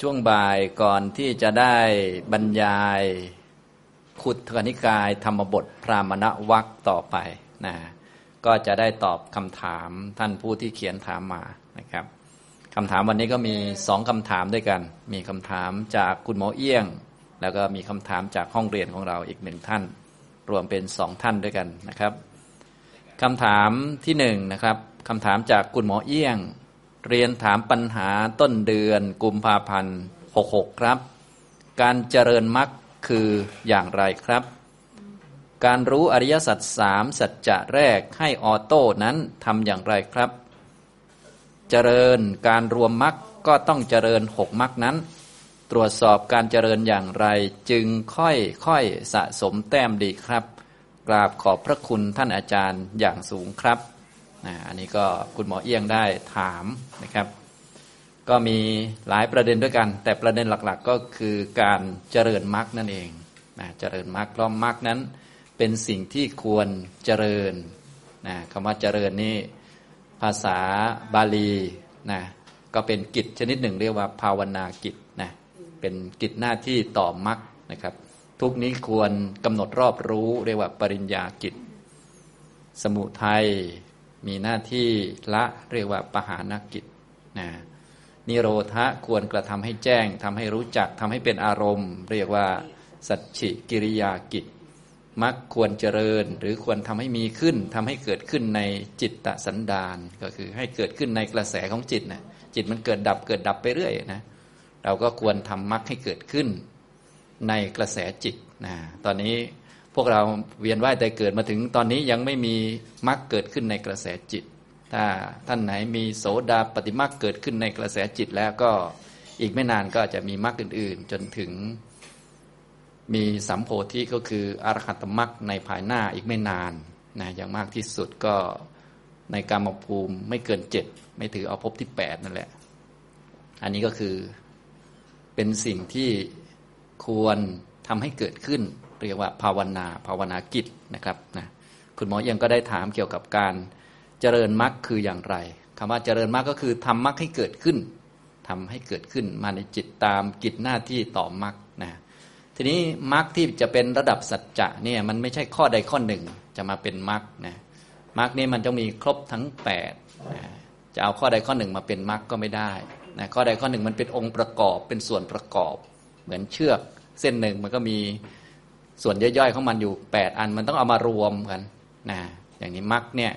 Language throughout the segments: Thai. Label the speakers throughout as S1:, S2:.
S1: ช่วงบ่ายก่อนที่จะได้บรรยายขุดกนิกายธรรมบทพรามณวัคต่อไปนะก็จะได้ตอบคำถามท่านผู้ที่เขียนถามมานะครับคำถามวันนี้ก็มีสองคำถามด้วยกัน มีคำถามจากคุณหมอเอี้ยง แล้วก็มีคำถามจากห้องเรียนของเราอีกหนึ่งท่าน รวมเป็นสองท่านด้วยกันนะครับคำถามที่หนึ่งนะครับคำถามจากคุณหมอเอี้ยง เรียนถามปัญหาต้นเดือนกุมภาพันธ์66 ครับ การเจริญมรรคคืออย่างไรครับ การรู้อริยสัจสามสัจจะแรกให้ออโต้นั้นทำอย่างไรครับ เจริญการรวมมรรคก็ต้องเจริญหกมรรคนั้น ตรวจสอบการเจริญอย่างไรจึงค่อยค่อยสะสมแต้มดีครับ กราบขอบพระคุณท่านอาจารย์อย่างสูงครับ อันนี้ก็คุณหมอเอี้ยงได้ถามนะครับ ก็มีหลายประเด็นด้วยกัน แต่ประเด็นหลักๆก็คือการเจริญมรรคนั่นเองนะเจริญมรรคเพราะมรรคนั้นเป็นสิ่งที่ควรเจริญนะคำว่าเจริญนี่ภาษาบาลีนะก็เป็นกิจชนิดหนึ่งเรียกว่าภาวนากิจนะเป็นกิจหน้าที่ต่อมรรคนะครับ ทุกนี้ควรกำหนดรอบรู้เรียกว่าปริญญากิจ สมุทัย มีหน้าที่ละเรียกว่าปหานกิจนะนิโรธะควรกระทำให้แจ้งทำให้รู้จักทำให้เป็นอารมณ์ เรียกว่าสัจฉิกิริยากิจมักควรเจริญ หรือควรทำให้มีขึ้นทำให้เกิดขึ้นในจิตตสันดานก็คือให้เกิดขึ้นในกระแสของจิตนะจิตมันเกิดดับเกิดดับไปเรื่อยนะเราก็ควรทำมักให้เกิดขึ้นในกระแสจิตนะตอนนี้ พวกเราเวียนว่ายแต่เกิดมาถึงตอนนี้ยังไม่มีมรรคเกิดขึ้นในกระแสจิต ถ้าท่านไหนมีโสดาปฏิมรรคเกิดขึ้นในกระแสจิตแล้วก็อีกไม่นานก็จะมีมรรคอื่น ๆ จนถึงมีสัมโพธิก็คืออรหัตมรรคในภายหน้าอีกไม่นานนะอย่างมากที่สุดก็ในกรรมภูมิไม่เกินเจ็ดไม่ถือเอาภพที่แปดนั่นแหละ อันนี้ก็คือเป็นสิ่งที่ควรทำให้เกิดขึ้น เรียกว่าภาวนาภาวนากิจนะครับนะคุณหมอยังก็ได้ถามเกี่ยวกับการเจริญมรรคคืออย่างไรคำว่าเจริญมรรคก็คือทำมรรคให้เกิดขึ้นทำให้เกิดขึ้นมาในจิตตามกิจหน้าที่ต่อมรรคนะทีนี้มรรคที่จะเป็นระดับสัจจะเนี่ยมันไม่ใช่ข้อใดข้อหนึ่งจะมาเป็นมรรคนะมรรคนี่มันต้องมีครบทั้ง8นะจะเอาข้อใดข้อหนึ่งมาเป็นมรรคก็ไม่ได้นะข้อใดข้อหนึ่งมันเป็นองค์ประกอบเป็นส่วนประกอบ เหมือนเชือกเส้นหนึ่งมันก็มี ส่วนย่อยๆของมันอยู่ 8 อัน มันต้องเอามารวมกันนะอย่างนี้มรรคเนี่ย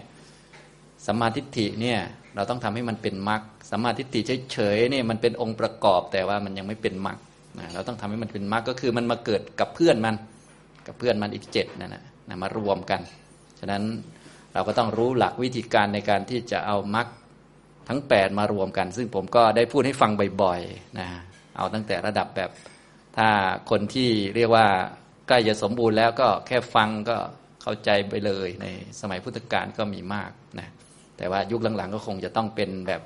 S1: สัมมาทิฏฐิเนี่ยเราต้องทำให้มันเป็นมรรคสัมมาทิฏฐิเฉยๆเนี่ยมันเป็นองค์ประกอบแต่ว่ามันยังไม่เป็นมรรคนะเราต้องทำให้มันเป็นมรรคก็คือมันมาเกิดกับเพื่อนมัน กับเพื่อนมันอีกเจ็ดนั่นนะนะมารวมกัน ฉะนั้นเราก็ต้องรู้หลักวิธีการในการที่จะเอามรรคทั้ง 8 มารวมกัน ซึ่งผมก็ได้พูดให้ฟังบ่อยๆนะเอาตั้งแต่ระดับแบบถ้าคนที่เรียกว่า ใกล้จะสมบูรณ์แล้วก็แค่ฟังก็เข้าใจไปเลยในสมัยพุทธกาลก็มีมากนะแต่ว่ายุคหลังๆ ก็คงจะต้องเป็นแบบ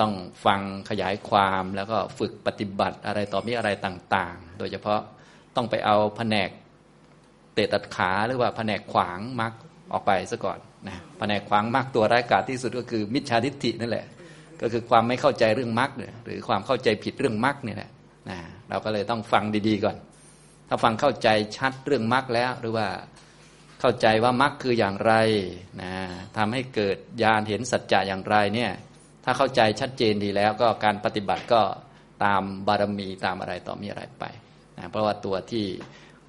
S1: ต้องฟังขยายความแล้วก็ฝึกปฏิบัติอะไรต่อมีอะไรต่างๆ โดยเฉพาะต้องไปเอาแผนกเตะตัดขาหรือว่าแผนกขวางมักออกไปซะก่อนนะแผนกขวางมักตัวร้ายกาจที่สุดก็คือมิจฉาทิฏฐินั่นแหละ ก็คือความไม่เข้าใจเรื่องมักหรือความเข้าใจผิดเรื่องมักเนี่ยแหละนะเราก็เลยต้องฟังดีๆก่อน ถ้าฟังเข้าใจชัดเรื่องมรรคแล้ว หรือว่าเข้าใจว่ามรรคคืออย่างไรนะทำให้เกิดญาณเห็นสัจจะอย่างไรเนี่ยถ้าเข้าใจชัดเจนดีแล้วก็การปฏิบัติก็ตามบารมีตามอะไรต่อมีอะไรไปนะเพราะว่าตัวที่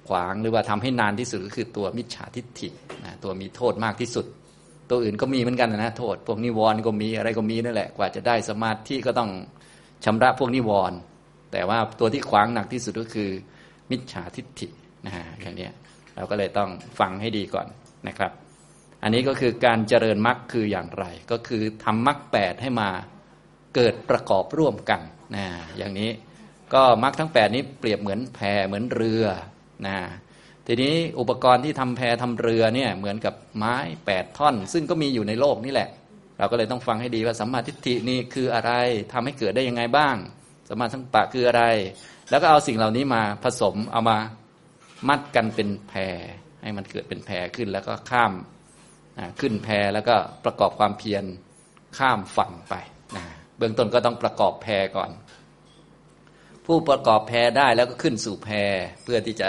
S1: ขวางหรือว่าทำให้นานที่สุดก็คือตัวมิจฉาทิฏฐินะตัวมีโทษมากที่สุด ตัวอื่นก็มีเหมือนกันนะโทษ พวกนิวรณ์ก็มีอะไรก็มีนั่นแหละกว่าจะได้สมาธิก็ต้องชำระพวกนิวรณ์แต่ว่าตัวที่ขวางหนักที่สุดก็คือ มิจฉาทิฏฐินะฮะอย่างนี้เราก็เลยต้องฟังให้ดีก่อนนะครับ อันนี้ก็คือการเจริญมรรคคืออย่างไร ก็คือทำมรรคแปดให้มาเกิดประกอบร่วมกันนะอย่างนี้ก็มรรคทั้ง8นี้เปรียบเหมือนแพเหมือนเรือนะทีนี้อุปกรณ์ที่ทำแพทำเรือเนี่ยเหมือนกับไม้8ท่อน ซึ่งก็มีอยู่ในโลกนี่แหละ เราก็เลยต้องฟังให้ดีว่าสัมมาทิฏฐินี่คืออะไรทำให้เกิดได้ยังไงบ้างสัมมาสังปะคืออะไร แล้วก็เอาสิ่งเหล่านี้มาผสมเอามามัดกันเป็นแพรให้มันเกิดเป็นแพรขึ้นแล้วก็ข้ามขึ้นแพรแล้วก็ประกอบความเพียรข้ามฝั่งไปนะเบื้องต้นก็ต้องประกอบแพรก่อน ผู้ประกอบแพรได้แล้วก็ขึ้นสู่แพรเพื่อที่จะ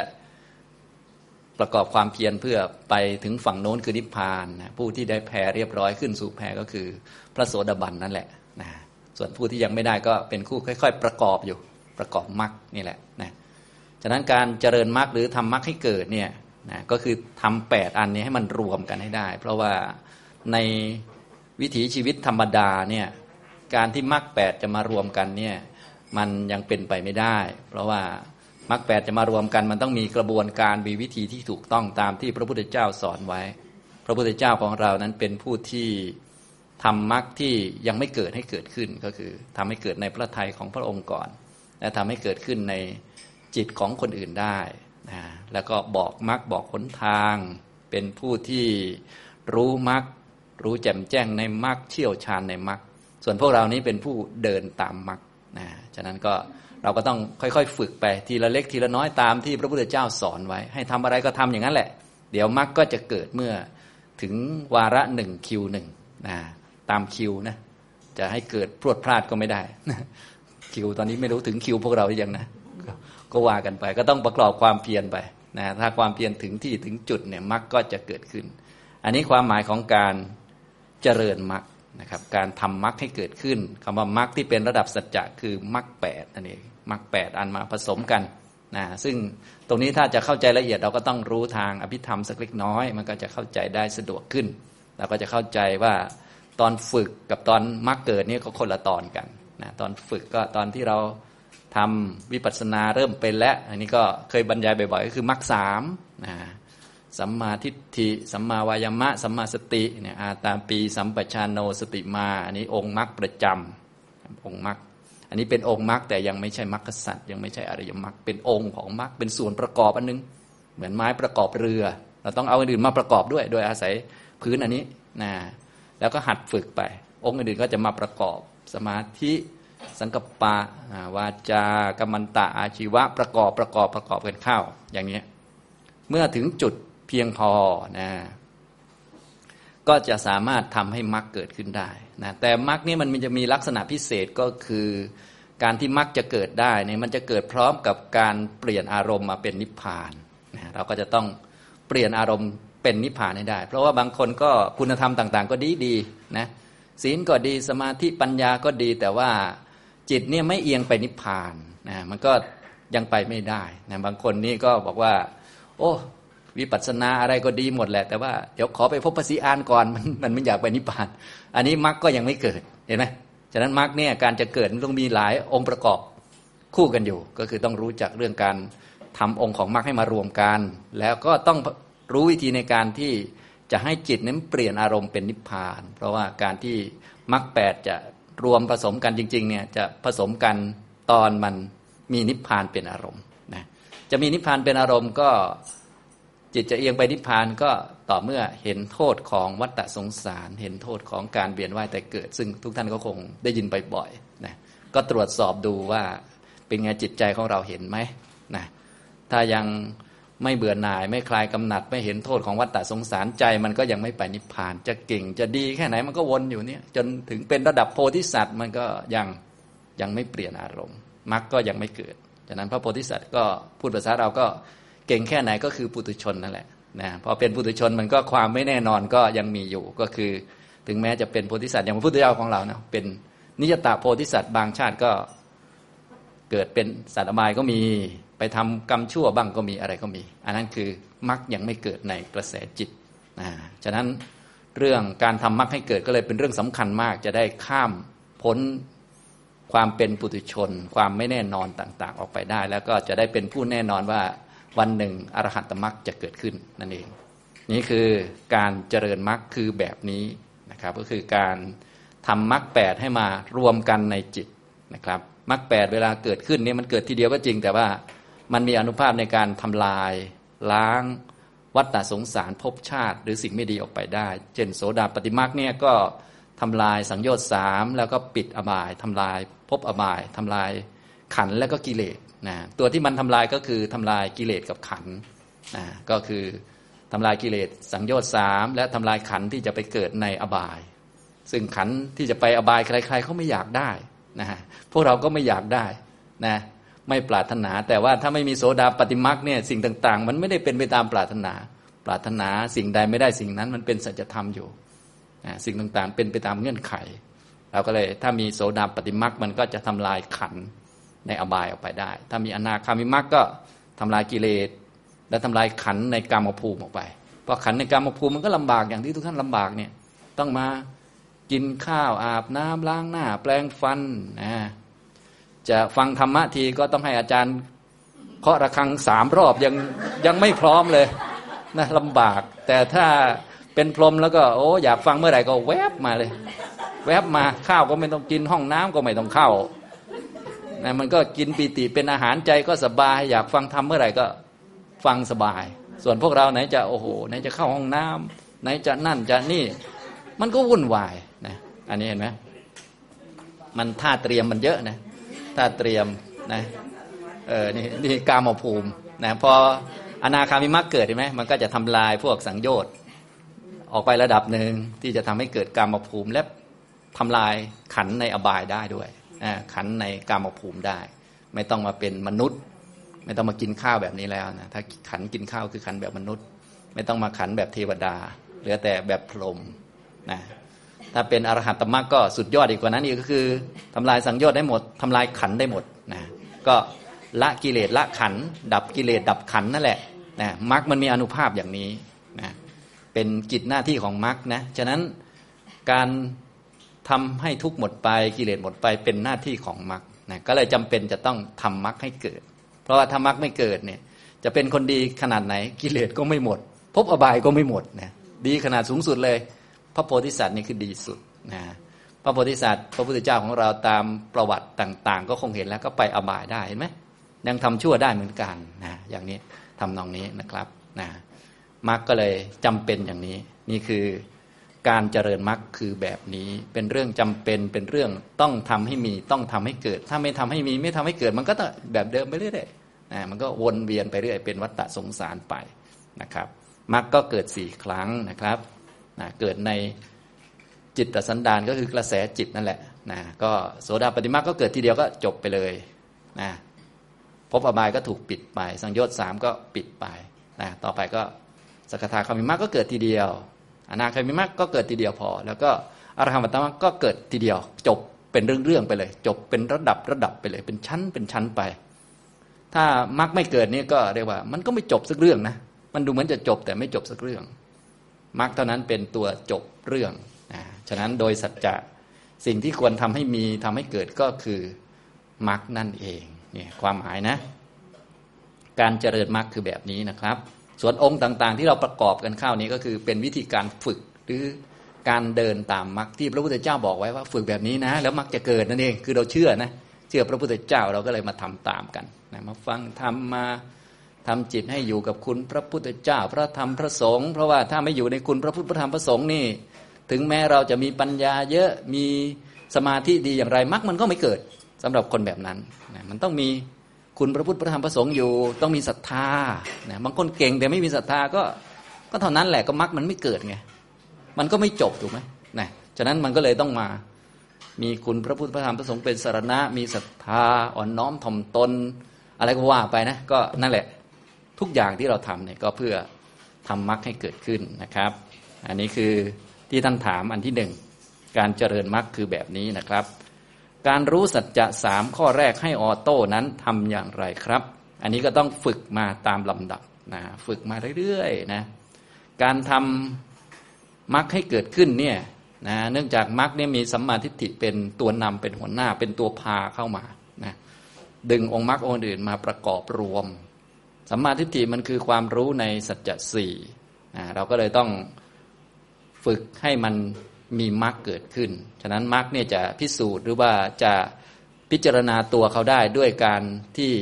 S1: ประกอบความเพียรเพื่อไปถึงฝั่งโน้นคือนิพพานนะผู้ที่ได้แพรเรียบร้อยขึ้นสู่แพรก็คือพระโสดาบันนั่นแหละนะส่วนผู้ที่ยังไม่ได้ก็เป็นคู่ค่อย ๆ ประกอบอยู่ ประกอบมรรคนี่แหละนะฉะนั้นการเจริญมรรคหรือทำมรรคให้เกิดเนี่ยนะก็คือทำแปดอันนี้ให้มันรวมกันให้ได้ เพราะว่าในวิถีชีวิตธรรมดาเนี่ยการที่มรรคแปดจะมารวมกันเนี่ยมันยังเป็นไปไม่ได้ เพราะว่ามรรคแปดจะมารวมกัน มันต้องมีกระบวนการมีวิธีที่ถูกต้องตามที่พระพุทธเจ้าสอนไว้ พระพุทธเจ้าของเรานั้นเป็นผู้ที่ทำมรรคที่ยังไม่เกิดให้เกิดขึ้นก็คือทำให้เกิดในพระทัยของพระองค์ก่อน และทำให้เกิดขึ้นในจิตของคนอื่นได้นะแล้วก็บอกมรรคบอกหนทาง เป็นผู้ที่รู้มรรครู้แจ่มแจ้งในมรรคเชี่ยวชาญในมรรคส่วนพวกเรานี้เป็นผู้เดินตามมรรคนะฉะนั้นก็เราก็ต้องค่อยๆ ฝึกไปทีละเล็กทีละน้อยตามที่พระพุทธเจ้าสอนไว้ ให้ทำอะไรก็ทำอย่างนั้นแหละ เดี๋ยวมรรคก็จะเกิดเมื่อถึงวาระหนึ่งคิวหนึ่งนะตามคิวนะจะให้เกิดพรวดพลาดก็ไม่ได้ คิวตอนนี้ไม่รู้ถึงคิวพวกเราหรือยังนะก็ว่ากันไป ก็ต้องประกอบความเพียรไปนะถ้าความเพียรถึงที่ถึงจุดเนี่ยมรรคก็จะเกิดขึ้น อันนี้ความหมายของการเจริญมรรคนะครับการทำมรรคให้เกิดขึ้นคำว่ามรรคที่เป็นระดับสัจจะคือมรรคแปดนั่นเองมรรคแปดอันมาผสมกันนะซึ่งตรงนี้ถ้าจะเข้าใจละเอียดเราก็ต้องรู้ทางอภิธรรมสักเล็กน้อย มันก็จะเข้าใจได้สะดวกขึ้นเราก็จะเข้าใจว่าตอนฝึกกับตอนมรรคเกิดนี่ก็คนละตอนกัน นะตอนฝึกก็ตอนที่เราทำวิปัสสนาเริ่มเป็นแล้ว อันนี้ก็เคยบรรยายบ่อยๆก็คือมรรคสามนะสัมมาทิฏฐิสัมมาวายามะ สัมมาสติเนี่ยอาตาปีสัมปชานโนสติมา อันนี้องค์มรรคประจำองค์มรรคอันนี้เป็นองค์มรรคแต่ยังไม่ใช่มรรคสัตว์ยังไม่ใช่อริยมรรคเป็นองค์ของมรรคเป็นส่วนประกอบอันนึง เหมือนไม้ประกอบเรือ เราต้องเอาอันอื่นมาประกอบด้วย โดยอาศัยพื้นอันนี้นะแล้วก็หัดฝึกไป องค์อื่นก็จะมาประกอบ สมาธิสังกปะวาจากรรมันตะอาชีวะประกอบประกอบประกอบกันเข้าอย่างนี้เมื่อถึงจุดเพียงพอนะก็จะสามารถทำให้มรรคเกิดขึ้นได้นะแต่มรรคนี้มันจะมีลักษณะพิเศษก็คือการที่มรรคจะเกิดได้เนี่ยมันจะเกิดพร้อมกับการเปลี่ยนอารมณ์มาเป็นนิพพานนะเราก็จะต้องเปลี่ยนอารมณ์เป็นนิพพานให้ได้ เพราะว่าบางคนก็คุณธรรมต่าง ๆ ก็ดีดีนะ ศีลก็ดีสมาธิปัญญาก็ดี แต่ว่าจิตเนี่ยไม่เอียงไปนิพพานนะมันก็ยังไปไม่ได้นะบางคนนี่ก็บอกว่า โอ้วิปัสสนาอะไรก็ดีหมดแหละ แต่ว่าเดี๋ยวขอไปพบพระศรีอานก่อนมันมันไม่อยากไปนิพพาน อันนี้มรรคก็ยังไม่เกิดเห็นไหมฉะนั้นมรรคเนี่ยการจะเกิดต้องมีหลายองค์ประกอบคู่กันอยู่ ก็คือต้องรู้จักเรื่องการทำองค์ของมรรคให้มารวมกัน แล้วก็ต้องรู้วิธีในการที่ จะให้จิตนั้นเปลี่ยนอารมณ์เป็นนิพพาน เพราะว่าการที่มรรคแปดจะรวมผสมกันจริงๆเนี่ยจะผสมกันตอนมันมีนิพพานเป็นอารมณ์นะจะมีนิพพานเป็นอารมณ์ก็จิตจะเอียงไปนิพพานก็ต่อเมื่อเห็นโทษของวัฏสงสาร เห็นโทษของการเวียนว่ายแต่เกิด ซึ่งทุกท่านก็คงได้ยินบ่อยๆนะก็ตรวจสอบดูว่าเป็นไงจิตใจของเราเห็นไหมนะถ้ายัง ไม่เบื่อหน่าย ไม่คลายกำหนัด ไม่เห็นโทษของวัฏสงสารใจ มันก็ยังไม่ไปนิพพาน จะเก่งจะดีแค่ไหนมันก็วนอยู่เนี่ย จนถึงเป็นระดับโพธิสัตว์มันก็ยังยังไม่เปลี่ยนอารมณ์มรรคก็ยังไม่เกิดฉะนั้นพระโพธิสัตว์ก็พูดภาษาเราก็เก่งแค่ไหนก็คือปุถุชนนั่นแหละนะพอเป็นปุถุชนมันก็ความไม่แน่นอนก็ยังมีอยู่ก็คือ ถึงแม้จะเป็นโพธิสัตว์อย่างพระพุทธเจ้าของเรานะเป็นนิยตาโพธิสัตว์บางชาติก็ เกิดเป็นสัตว์อบายก็มี ไปทำกรรมชั่วบ้างก็มีอะไรก็มี อันนั้นคือมรรคยังไม่เกิดในกระแสจิตนะฉะนั้นเรื่องการทำมรรคให้เกิดก็เลยเป็นเรื่องสำคัญมาก จะได้ข้ามพ้นความเป็นปุถุชน ความไม่แน่นอนต่างๆ ออกไปได้ แล้วก็จะได้เป็นผู้แน่นอนว่าวันหนึ่งอรหัตมรรคจะเกิดขึ้นนั่นเอง นี่คือการเจริญมรรคคือแบบนี้นะครับ ก็คือการทำมรรคแปดให้มารวมกันในจิตนะครับ มรรคแปดเวลาเกิดขึ้นนี่มันเกิดทีเดียวก็จริง แต่ว่ามันมีอนุภาพในการทำลาย ล้างวัฏฏสงสารภพชาติ หรือสิ่งไม่ดีออกไปได้ เช่นโสดาปฏิมรรคเนี่ยก็ทำลายสังโยชน์สามแล้วก็ปิดอบายทำลายภพอบายทำลายขันและก็กิเลสนะตัวที่มันทำลายก็คือทำลายกิเลสกับขันนะก็คือทำลายกิเลสสังโยชน์สามและทำลายขันที่จะไปเกิดในอบาย ซึ่งขันที่จะไปอบายใครๆเขาไม่อยากได้ นะพวกเราก็ไม่อยากได้นะไม่ปรารถนา แต่ว่าถ้าไม่มีโสดาปฏิมักเนี่ยสิ่งต่าง ๆ มันไม่ได้เป็นไปตามปรารถนา ปรารถนาสิ่งใดไม่ได้สิ่งนั้นมันเป็นสัจธรรมอยู่สิ่งต่างๆ เป็นไปตามเงื่อนไข เราก็เลยถ้ามีโสดาปฏิมักมันก็จะทำลายขันในอบายออกไปได้ ถ้ามีอนาคามิมักก็ทำลายกิเลสและทำลายขันในกรรมภูมิออกไปเพราะขันในกรรมภูมิมันก็ลำบากอย่างที่ทุกท่านลำบากเนี่ยต้องมา กินข้าวอาบน้ำล้างหน้า แปลงฟันนะจะฟังธรรมะทีก็ต้องให้อาจารย์เคาะระฆังสามรอบยังยังไม่พร้อมเลยนะลำบาก แต่ถ้าเป็นพรหมแล้วก็โอ้อยากฟังเมื่อไหร่ก็แวบมาเลย แวบมาข้าวก็ไม่ต้องกินห้องน้ำก็ไม่ต้องเข้านะมันก็กินปีติเป็นอาหารใจก็สบาย อยากฟังธรรมเมื่อไหร่ก็ฟังสบาย ส่วนพวกเราไหนจะโอ้โหไหนจะเข้าห้องน้ำไหนจะนั่นจะนี่ มันก็วุ่นวาย อันนี้เห็นไหมมันท่าเตรียมมันเยอะนะท่าเตรียมนะเออนี่นี่กามภูมินะพออนาคามิมักเกิดเห็นไหมมันก็จะทำลายพวกสังโยชน์ออกไประดับหนึ่งที่จะทำให้เกิดกามภูมิและทำลายขันในอบายได้ด้วยขันในกามภูมิได้ ไม่ต้องมาเป็นมนุษย์ ไม่ต้องมากินข้าวแบบนี้แล้วนะถ้าขันกินข้าวคือขันแบบมนุษย์ ไม่ต้องมาขันแบบเทวดา เหลือแต่แบบพรหมนะ ถ้าเป็นอรหัตตมรรคก็สุดยอดอีกกว่านั้นอีกก็คือทำลายสังโยชน์ได้หมดทำลายขันได้หมดนะก็ละกิเลสละขัน ดับกิเลสดับขันนั่นแหละนะมรรคมันมีอนุภาพอย่างนี้นะเป็นกิจหน้าที่ของมรรคนะฉะนั้นการทำให้ทุกหมดไปกิเลสหมดไปเป็นหน้าที่ของมรรคนะก็เลยจำเป็นจะต้องทำมรรคให้เกิด เพราะว่าถ้ามรรคไม่เกิดเนี่ยจะเป็นคนดีขนาดไหนกิเลสก็ไม่หมด พบอบายก็ไม่หมดนะดีขนาดสูงสุดเลย พระโพธิสัตว์นี่คือดีสุดนะพระโพธิสัตว์พระพุทธเจ้าของเราตามประวัติต่าง ๆ ก็คงเห็นแล้วก็ไปอบายได้เห็นไหมยังทำชั่วได้เหมือนกันนะอย่างนี้ทำนองนี้นะครับนะมรรคก็เลยจำเป็นอย่างนี้ นี่คือการเจริญมรรคคือแบบนี้เป็นเรื่องจำเป็นเป็นเรื่องต้องทำให้มีต้องทำให้เกิด ถ้าไม่ทำให้มีไม่ทำให้เกิด มันก็แบบเดิมไปเรื่อยๆนะมันก็วนเวียนไปเรื่อยเป็นวัฏฏะสงสารไปนะครับมรรคก็เกิดสี่ครั้งนะครับ นะเกิดในจิตสันดานก็คือกระแสจิตนั่นแหละนะก็โสดาปฏิมาก็เกิดทีเดียวก็จบไปเลยนะพบอบายก็ถูกปิดไป สังโยชน์สามก็ปิดไปนะต่อไปก็สกทาคามิมาก็เกิดทีเดียว อนาคามิมักก็เกิดทีเดียวพอ แล้วก็อรหัตตมักก็เกิดทีเดียว จบเป็นเรื่องๆไปเลย จบเป็นระดับระดับไปเลย เป็นชั้นเป็นชั้นไป ถ้ามักไม่เกิดนี่ก็เรียกว่า มันก็ไม่จบสักเรื่องนะมันดูเหมือนจะจบแต่ไม่จบสักเรื่อง มักเท่านั้นเป็นตัวจบเรื่องนะฉะนั้นโดยสัจจะสิ่งที่ควรทำให้มีทำให้เกิดก็คือมักนั่นเองเนี่ยความหมายนะ การเจริญมักคือแบบนี้นะครับ ส่วนองค์ต่างๆ ที่เราประกอบกันเข้านี้ก็คือเป็นวิธีการฝึกหรือการเดินตามมรรคที่พระพุทธเจ้าบอกไว้ว่า ฝึกแบบนี้นะ แล้วมรรคจะเกิดนั่นเองคือเราเชื่อนะเชื่อพระพุทธเจ้าเราก็เลยมาทำตามกันนะมาฟังทำมา ทำจิตให้อยู่กับคุณพระพุทธเจ้าพระธรรมพระสงฆ์เพราะว่าถ้าไม่อยู่ในคุณพระพุทธพระธรรมพระสงฆ์นี่ ถึงแม้เราจะมีปัญญาเยอะมีสมาธิดีอย่างไรมรรคมันก็ไม่เกิดสำหรับคนแบบนั้นนะมันต้องมีคุณพระพุทธพระธรรมพระสงฆ์อยู่ ต้องมีศรัทธานะบางคนเก่งแต่ไม่มีศรัทธาก็ก็เท่านั้นแหละก็มักมันไม่เกิดไงมันก็ไม่จบถูกไหมนะฉะนั้นมันก็เลยต้องมามีคุณพระพุทธพระธรรมพระสงฆ์เป็นสารณะ มีศรัทธาอ่อนน้อมถ่อมตน อะไรก็ว่าไปนะ ก็นั่นแหละ ทุกอย่างที่เราทำเนี่ยก็เพื่อทำมรรคให้เกิดขึ้นนะครับ อันนี้คือที่ท่านถามอันที่หนึ่งการเจริญมรรคคือแบบนี้นะครับ การรู้สัจจะสามข้อแรกให้ออโต้นั้นทำอย่างไรครับ อันนี้ก็ต้องฝึกมาตามลำดับนะฝึกมาเรื่อยๆนะการทำมรรคให้เกิดขึ้นเนี่ยนะเนื่องจากมรรคเนี่ยมีสัมมาทิฏฐิเป็นตัวนำเป็นหัวหน้าเป็นตัวพาเข้ามานะดึงองค์มรรคองค์อื่นมาประกอบรวม สัมมาทิฏฐิมันคือความรู้ในสัจจะสี่เราก็เลยต้องฝึกให้มันมีมรรคเกิดขึ้น ฉะนั้นมรรคเนี่ยจะพิสูจน์หรือว่าจะพิจารณาตัวเขาได้ด้วยการที่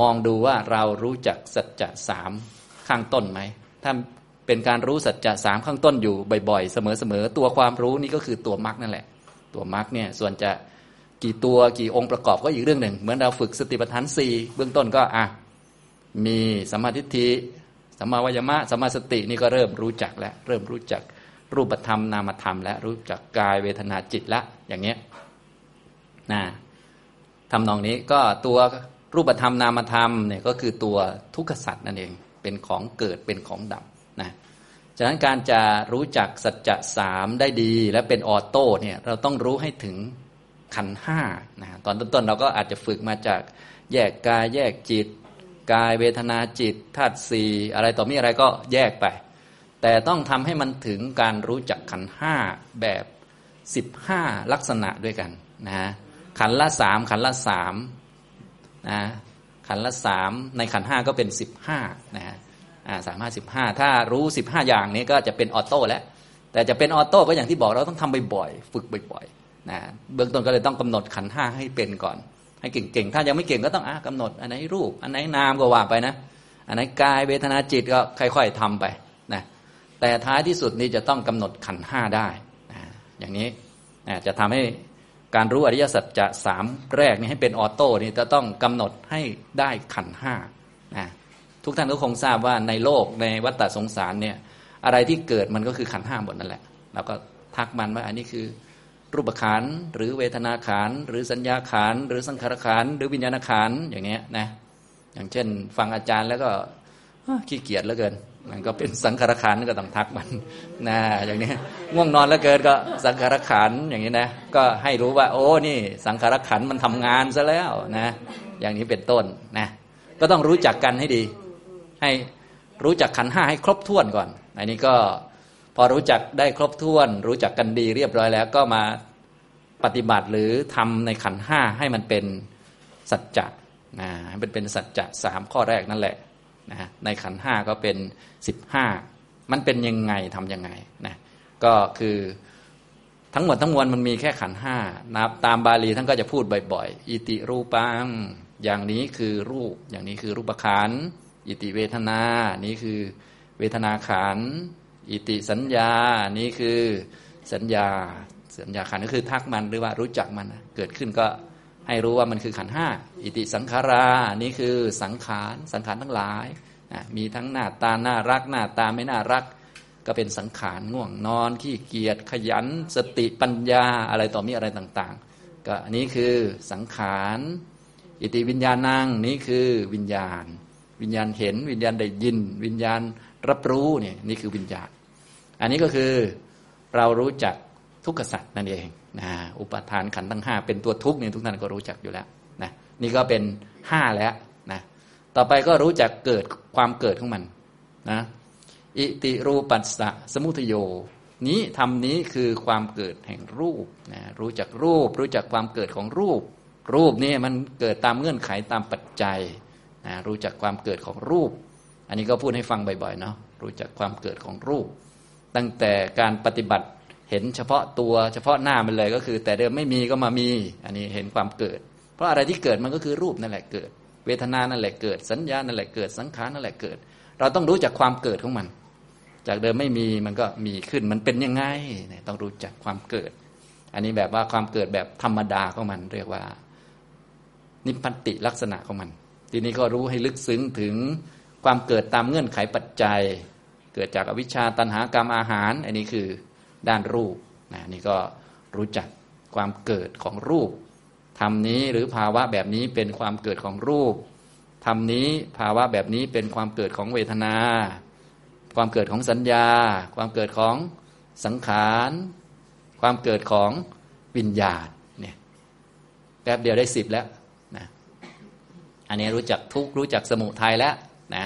S1: มองดูว่าเรารู้จักสัจจะสามข้างต้นไหม ถ้าเป็นการรู้สัจจะสามข้างต้นอยู่บ่อยๆ เสมอๆ ตัวความรู้นี่ก็คือตัวมรรคนั่นแหละ ตัวมรรคเนี่ยส่วนจะกี่ตัวกี่องค์ประกอบก็อีกเรื่องหนึ่ง เหมือนเราฝึกสติปัฏฐานสี่เบื้องต้นก็อะ มีสมาธิิสัมมาวิยมะสัมมาสตินี่ก็เริ่มรู้จักแล้วเริ่มรู้จักรูปธรรมนามธรรม และรู้จักกายเวทนาจิตละอย่างเนี้ยนะทำนองนี้ก็ตัวรูปธรรมนามธรรมเนี่ยก็คือตัวทุกขสัตว์นั่นเองเป็นของเกิดเป็นของดับนะฉะนั้นการจะรู้จักสัจจะสามได้ดีและเป็นออโต้เนี่ยเราต้องรู้ให้ถึงขันห้านะตอนต้นๆเราก็อาจจะฝึกมาจากแยกกายแยกจิต กายเวทนาจิตธาตุสี่อะไรต่อมีอะไรก็แยกไป แต่ต้องทำให้มันถึงการรู้จักขันห้าแบบสิบห้าลักษณะด้วยกันนะขันละสามขันละสามนะขันละสามในขันห้าก็เป็นสิบห้านะฮะสามห้าสิบห้าถ้ารู้สิบห้าอย่างนี้ก็จะเป็นออโต้แล้ว แต่จะเป็นออโต้ก็อย่างที่บอกเราต้องทำบ่อยๆฝึกบ่อยๆนะเบื้องต้นก็เลยต้องกำหนดขันห้าให้เป็นก่อน ให้เก่งๆ ถ้ายังไม่เก่งก็ต้องอ่ากำหนด อันไหนรูป อันไหนนามก็ว่าไปนะ อันไหนกายเวทนาจิตก็ค่อยๆทำไปนะแต่ท้ายที่สุดนี้จะต้องกำหนดขันห้าได้นะอย่างนี้นะจะทำให้การรู้อริยสัจจะสามแรกนี่ให้เป็นออโต้นี่จะต้องกำหนดให้ได้ขันห้านะทุกท่านก็คงทราบว่าในโลกในวัฏฏสงสารเนี่ยอะไรที่เกิดมันก็คือขันห้าหมดนั่นแหละเราก็ทักมันว่าอันนี้คือ รูปขันหรือเวทนาขันหรือสัญญาขันหรือสังขารขันหรือวิญญาณขันอย่างเนี้ยนะอย่างเช่น ฟังอาจารย์แล้วก็ขี้เกียจเหลือเกินมันก็เป็นสังขารขันก็ต้องทักมันนะอย่างนี้ง่วงนอนแล้วเกินก็สังขารขันอย่างนี้นะก็ให้รู้ว่า โอ้นี่สังขารขันมันทำงานซะแล้วนะ อย่างนี้เป็นต้นนะ ก็ต้องรู้จักกันให้ดี ให้รู้จักขันห้าให้ครบถ้วนก่อน อันนี้ก็ พอรู้จักได้ครบถ้วน รู้จักกันดีเรียบร้อยแล้วก็มาปฏิบัติหรือทำในขันห้าให้มันเป็นสัจจะนะให้มันเป็นสัจจะสามข้อแรกนั่นแหละนะในขันห้าก็เป็นสิบห้ามันเป็นยังไงทำยังไงนะก็คือทั้งหมดทั้งมวลมันมีแค่ขันห้านะตามบาลีท่านก็จะพูดบ่อยๆอิติรูปังอย่างนี้คือรูป อย่างนี้คือรูปขันอิติเวทนา นี้คือเวทนาขัน อิติสัญญานี้คือสัญญาสัญญาขันก็คือทักมันหรือว่ารู้จักมันเกิดขึ้นก็ให้รู้ว่ามันคือขันห้าอิติสังขารานี่คือสังขารสังขารทั้งหลายมีทั้งหน้าตาน่ารักหน้าตาไม่น่ารัก ก็เป็นสังขารง่วงนอนขี้เกียจขยัน สติปัญญาอะไรต่อมีอะไรต่างๆ ก็อันนี้คือสังขารอิติวิญญาณังนี่คือวิญญาณ วิญญาณเห็นวิญญาณได้ยิน วิญญาณรับรู้เนี่ยนี่คือวิญญาณ อันนี้ก็คือเรารู้จักทุกขสัตว์นั่นเองนะอุปทานขันธ์ทั้งห้าเป็นตัวทุกข์เนี่ยทุกท่านก็รู้จักอยู่แล้วนะนี่ก็เป็นห้าแล้วนะต่อไปก็รู้จักเกิดความเกิดของมันนะอิติรูปัสสะสมุทโย นี้ทำนี้คือความเกิดแห่งรูปนะรู้จักรูป รู้จักความเกิดของรูป รูปนี่มันเกิดตามเงื่อนไขตามปัจจัยนะรู้จักความเกิดของรูป อันนี้ก็พูดให้ฟังบ่อยๆเนาะรู้จักความเกิดของรูป ตั้งแต่การปฏิบัติเห็นเฉพาะตัวเฉพาะหน้ามันเลยก็คือ แต่เดิมไม่มีก็มามี อันนี้เห็นความเกิด เพราะอะไรที่เกิดมันก็คือรูปนั่นแหละเกิด เวทนานั่นแหละเกิด สัญญานั่นแหละเกิดสังขารนั่นแหละเกิด เราต้องรู้จักความเกิดของมัน จากเดิมไม่มีมันก็มีขึ้นมันเป็นยังไงต้องรู้จักความเกิด อันนี้แบบว่าความเกิดแบบธรรมดาของมันเรียกว่า นิพพัติลักษณะของมัน ทีนี้ก็รู้ให้ลึกซึ้งถึงความเกิดตามเงื่อนไขปัจจัย เกิดจากอวิชชาตันหากรรมอาหาร อันนี้คือด้านรูปนะนี่ก็รู้จักความเกิดของรูปธรรมนี้หรือภาวะแบบนี้เป็นความเกิดของรูปธรรมนี้ภาวะแบบนี้เป็นความเกิดของเวทนา ความเกิดของสัญญา ความเกิดของสังขาร ความเกิดของวิญญาณเนี่ยแป๊บเดียวได้สิบแล้วนะอันนี้รู้จักทุกรู้จักสมุทัยแล้วนะ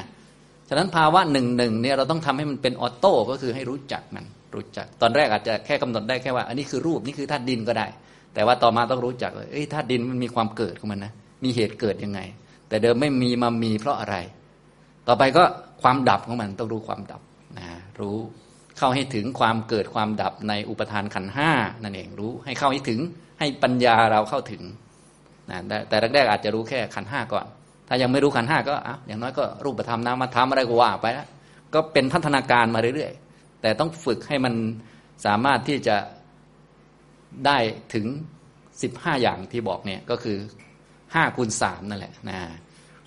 S1: ฉะนั้นภาวะหนึ่งหนึ่งเนี่ยเราต้องทำให้มันเป็นออโต้ก็คือให้รู้จักมันรู้จัก ตอนแรกอาจจะแค่กำหนดได้แค่ว่า อันนี้คือรูปนี่คือธาตุดินก็ได้ แต่ว่าต่อมาต้องรู้จักเอ้ยธาตุดินมันมีความเกิดของมันนะมีเหตุเกิดยังไง แต่เดิมไม่มีมามีเพราะอะไร ต่อไปก็ความดับของมันต้องรู้ความดับนะรู้เข้าให้ถึงความเกิดความดับในอุปทานขันห้านั่นเองรู้ให้เข้าให้ถึงให้ปัญญาเราเข้าถึงนะแต่แรกๆอาจจะรู้แค่ขันห้าก่อน ถ้ายังไม่รู้ขันห้าก็ออย่างน้อยก็รูปธรรมนามธรรมอะไรก็ว่าไปแล้วก็เป็นพัฒนาการมาเรื่อยๆ แต่ต้องฝึกให้มันสามารถที่จะได้ถึงสิบห้าอย่างที่บอกเนี่ยก็คือห้าคูณสามนั่นแหละนะ